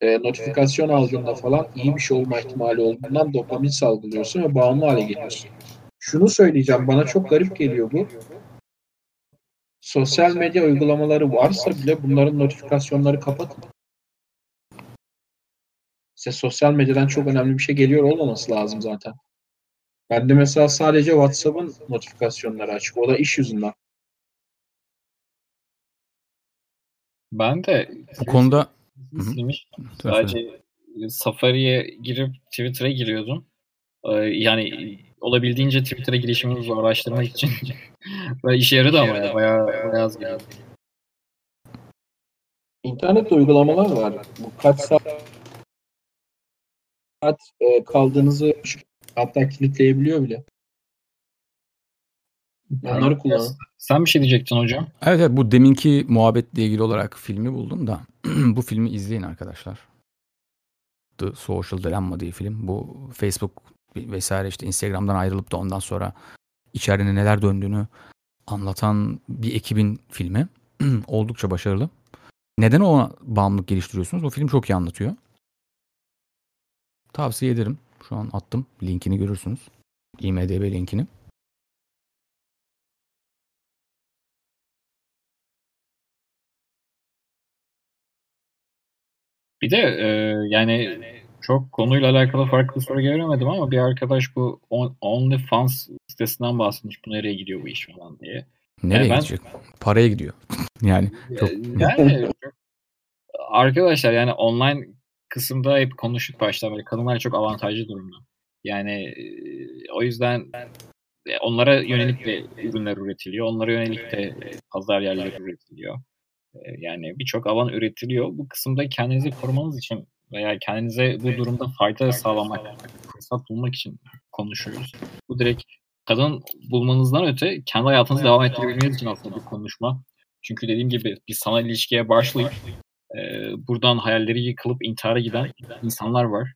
e, notifikasyon aldığında falan iyi bir şey olma ihtimali olduğundan dopamin salgılıyorsun ve bağımlı hale geliyorsun. Şunu söyleyeceğim, bana çok garip geliyor bu. Sosyal medya uygulamaları varsa bile bunların notifikasyonları kapatın. Size sosyal medyadan çok önemli bir şey geliyor olmaması lazım zaten. Bende mesela sadece WhatsApp'ın notifikasyonları açık. O da iş yüzünden. Ben de Bu konuda silmiş. Sadece Safari'ye girip Twitter'a giriyordum. Ee, Yani olabildiğince Twitter'a girişimi zorlaştırmak için. Ve işe yaradı ama ya. Bayağı, bayağı az geliyor. İnternet uygulamalar var. Bu kaç saat e, kaldığınızı hatta kilitleyebiliyor bile. Onları kullanın. Sen bir şey diyecektin hocam. Evet, evet bu deminki muhabbetle ilgili olarak filmi buldum da bu filmi izleyin arkadaşlar. The Social Dilemma diye film. Bu Facebook vesaire işte Instagram'dan ayrılıp da ondan sonra içeride neler döndüğünü anlatan bir ekibin filmi. Oldukça başarılı. Neden ona bağımlılık geliştiriyorsunuz? O film çok iyi anlatıyor. Tavsiye ederim. Şu an attım. Linkini görürsünüz. IMDB linkini. Bir de e, yani çok konuyla alakalı farklı soru göremedim ama bir arkadaş bu On- OnlyFans sitesinden bahsetmiş. Bu nereye gidiyor bu iş falan diye. Nereye ben- gidecek? Paraya gidiyor. yani çok Yani çok- arkadaşlar yani online kısımda hep konuştuk baştan beri. Kadınlar çok avantajlı durumda. Yani e, o yüzden e, onlara yönelik de ürünler üretiliyor. Onlara yönelik de pazar yerleri üretiliyor. E, Yani birçok alan üretiliyor. Bu kısımda kendinizi korumanız için veya kendinize bu durumda fayda sağlamak, fırsat bulmak için konuşuyoruz. Bu direkt kadın bulmanızdan öte kendi hayatınızı devam ettirebilmeniz için aslında bir konuşma. Çünkü dediğim gibi bir sanal ilişkiye başlayıp e, buradan hayalleri yıkılıp intihara giden insanlar var.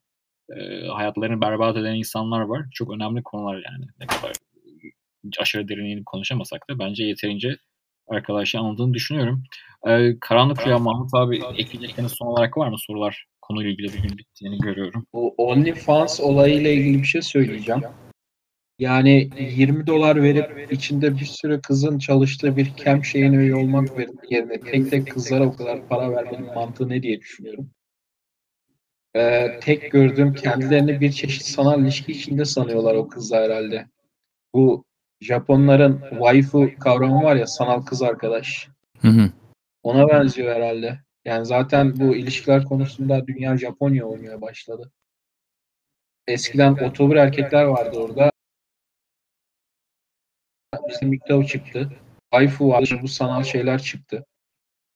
E, hayatlarını berbat eden insanlar var. Çok önemli konular yani. Ne kadar aşırı derinliğini konuşamasak da bence yeterince arkadaşlar anladığını düşünüyorum. E, Karanlık Rüya Mahmut abi ekleyecekleriniz son olarak var mı sorular? Konuyla ilgili bugün bittiğini görüyorum. Bu OnlyFans olayıyla ilgili bir şey söyleyeceğim. Yani 20 dolar verip içinde bir sürü kızın çalıştığı bir camp şeyine üye olmak yerine tek tek kızlara o kadar para vermenin mantığı ne diye düşünüyorum. Ee, tek gördüğüm kendilerini bir çeşit sanal ilişki içinde sanıyorlar o kızlar herhalde. Bu Japonların waifu kavramı var ya sanal kız arkadaş. Hı hı. Ona benziyor herhalde. Yani zaten bu ilişkiler konusunda dünya Japonya oynamaya başladı. Eskiden otobur erkekler vardı orada. Bizim Mikro çıktı. Waifu vardı. Bu sanal şeyler çıktı.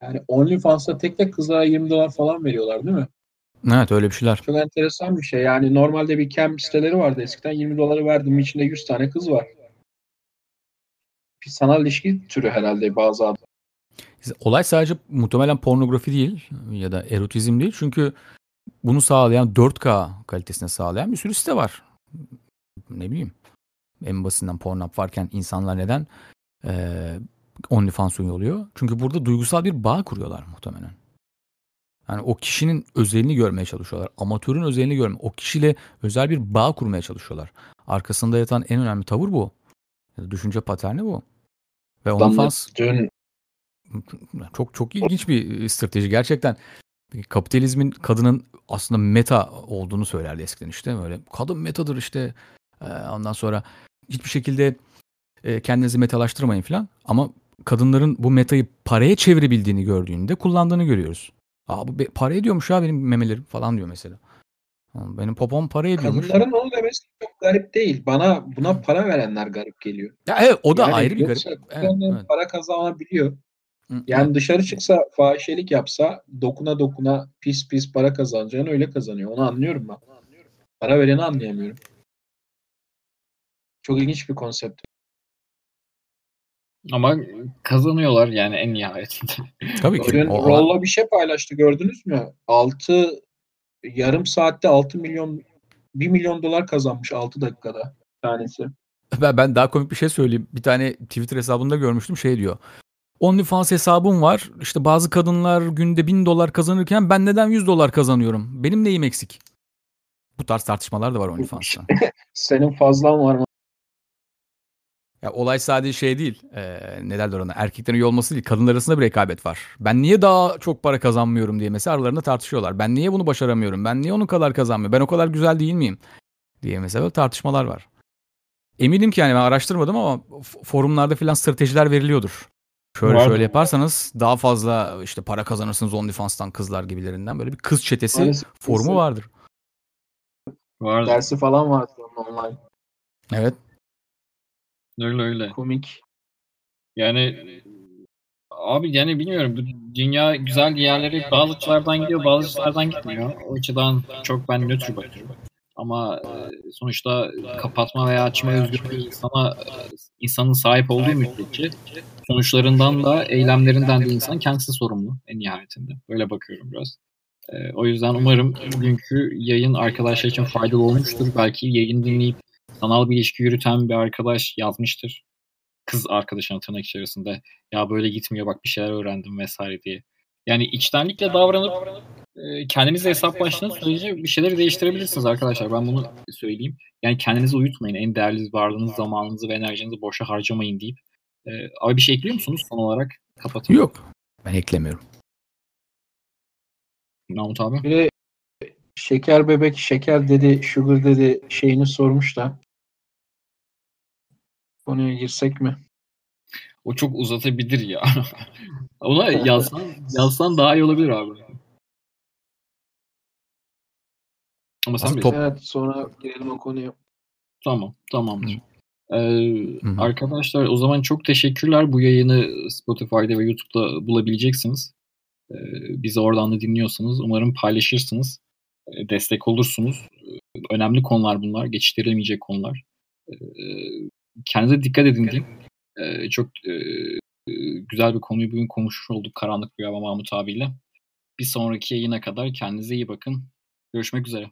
Yani OnlyFans'ta tek tek kızlara 20 dolar falan veriyorlar değil mi? Evet öyle bir şeyler. Çok enteresan bir şey. Yani normalde bir camp siteleri vardı eskiden. 20 doları verdim içinde 100 tane kız var. Bir sanal ilişki türü herhalde bazı adam. Olay sadece muhtemelen pornografi değil ya da erotizm değil. Çünkü bunu sağlayan 4K kalitesine sağlayan bir sürü site var. Ne bileyim. En basitinden Pornhub varken insanlar neden e, OnlyFans üye oluyor? Çünkü burada duygusal bir bağ kuruyorlar muhtemelen. Yani o kişinin özelini görmeye çalışıyorlar. Amatörün özelini görme. O kişiyle özel bir bağ kurmaya çalışıyorlar. Arkasında yatan en önemli tavır bu. Düşünce paterni bu. Ve OnlyFans dün... çok çok ilginç bir strateji gerçekten. Kapitalizmin kadının aslında meta olduğunu söylerdi eskiden işte böyle. Kadın metadır işte. Ondan sonra hiçbir şekilde kendinizi metalaştırmayın falan. Ama kadınların bu metayı paraya çevirebildiğini gördüğünde kullandığını görüyoruz. Aa bu para ediyormuş ya benim memelerim falan diyor mesela. Benim popom para ediyormuş. Kadınların onu demesi çok garip değil. Bana buna para verenler garip geliyor. Ya evet o da yani ayrı bir garip. Evet, evet. Para kazanabiliyor. Yani dışarı çıksa fahişelik yapsa dokuna dokuna pis pis para kazanacağını öyle kazanıyor. Onu anlıyorum ben. Para vereni anlayamıyorum. Çok ilginç bir konsept. Ama kazanıyorlar yani en nihayetinde. Tabii ki. Dün Rolla bir şey paylaştı gördünüz mü? 6 yarım saatte 6 milyon 1 milyon dolar kazanmış 6 dakikada tanesi. Ben, ben daha komik bir şey söyleyeyim. Bir tane Twitter hesabında görmüştüm şey diyor. OnlyFans hesabım var. İşte bazı kadınlar günde 1000 dolar kazanırken ben neden 100 dolar kazanıyorum? Benim neyim eksik? Bu tarz tartışmalar da var OnlyFans'ta. Senin fazlan var mı? Ya olay sadece şey değil. E, ne derler ona? Erkeklerin iyi olması değil. Kadınlar arasında bir rekabet var. Ben niye daha çok para kazanmıyorum diye mesela aralarında tartışıyorlar. Ben niye bunu başaramıyorum? Ben niye onun kadar kazanmıyorum? Ben o kadar güzel değil miyim? Diye mesela tartışmalar var. Eminim ki yani ben araştırmadım ama forumlarda filan stratejiler veriliyordur. Şöyle Vardı. şöyle yaparsanız daha fazla işte para kazanırsınız OnlyFans'tan kızlar gibilerinden böyle bir kız çetesi Maalesef forumu vardır. Vardı. Dersi falan vardı online. Evet. Öyle öyle. Komik. Yani abi yani bilmiyorum bu dünya güzel yerleri bazı açılardan gidiyor bazı açılardan gitmiyor. O açıdan çok ben nötr bakıyorum. Ama sonuçta kapatma veya açma özgürlüğü insana insanın sahip olduğu müddetçe sonuçlarından da eylemlerinden de insan kendisi sorumlu en nihayetinde. Böyle bakıyorum biraz. O yüzden umarım bugünkü yayın arkadaşlar için faydalı olmuştur. Belki yayın dinleyip sanal bir ilişki yürüten bir arkadaş yazmıştır. Kız arkadaşına tırnak içerisinde ya böyle gitmiyor bak bir şeyler öğrendim vesaire diye. Yani içtenlikle davranıp e, kendinizle hesaplaştığınız sürece bir şeyleri değiştirebilirsiniz arkadaşlar. Ben bunu söyleyeyim. Yani kendinizi uyutmayın. En değerli varlığınız, zamanınızı ve enerjinizi boşa harcamayın deyip. Abi bir şey ekliyor musunuz son olarak? Kapatın. Yok. Ben eklemiyorum. Mahmut abi. Bir de şeker bebek, şeker dedi, sugar dedi şeyini sormuş da Konuya girsek mi? O çok uzatabilir ya. Ona yazsan, yazsan daha iyi olabilir abi. Ama sen top... Evet sonra girelim o konuya. Tamam tamamdır. Ee, arkadaşlar o zaman çok teşekkürler. Bu yayını Spotify'da ve YouTube'da bulabileceksiniz. Ee, bizi oradan da dinliyorsanız umarım paylaşırsınız. Ee, destek olursunuz. Ee, önemli konular bunlar. Geçiştirilemeyecek konular. Ee, kendinize dikkat edin diyeyim. Ee, çok e, güzel bir konuyu bugün konuşmuş olduk Karanlık Rüya ve Mahmut abiyle. Bir sonraki yayına kadar kendinize iyi bakın. Görüşmek üzere.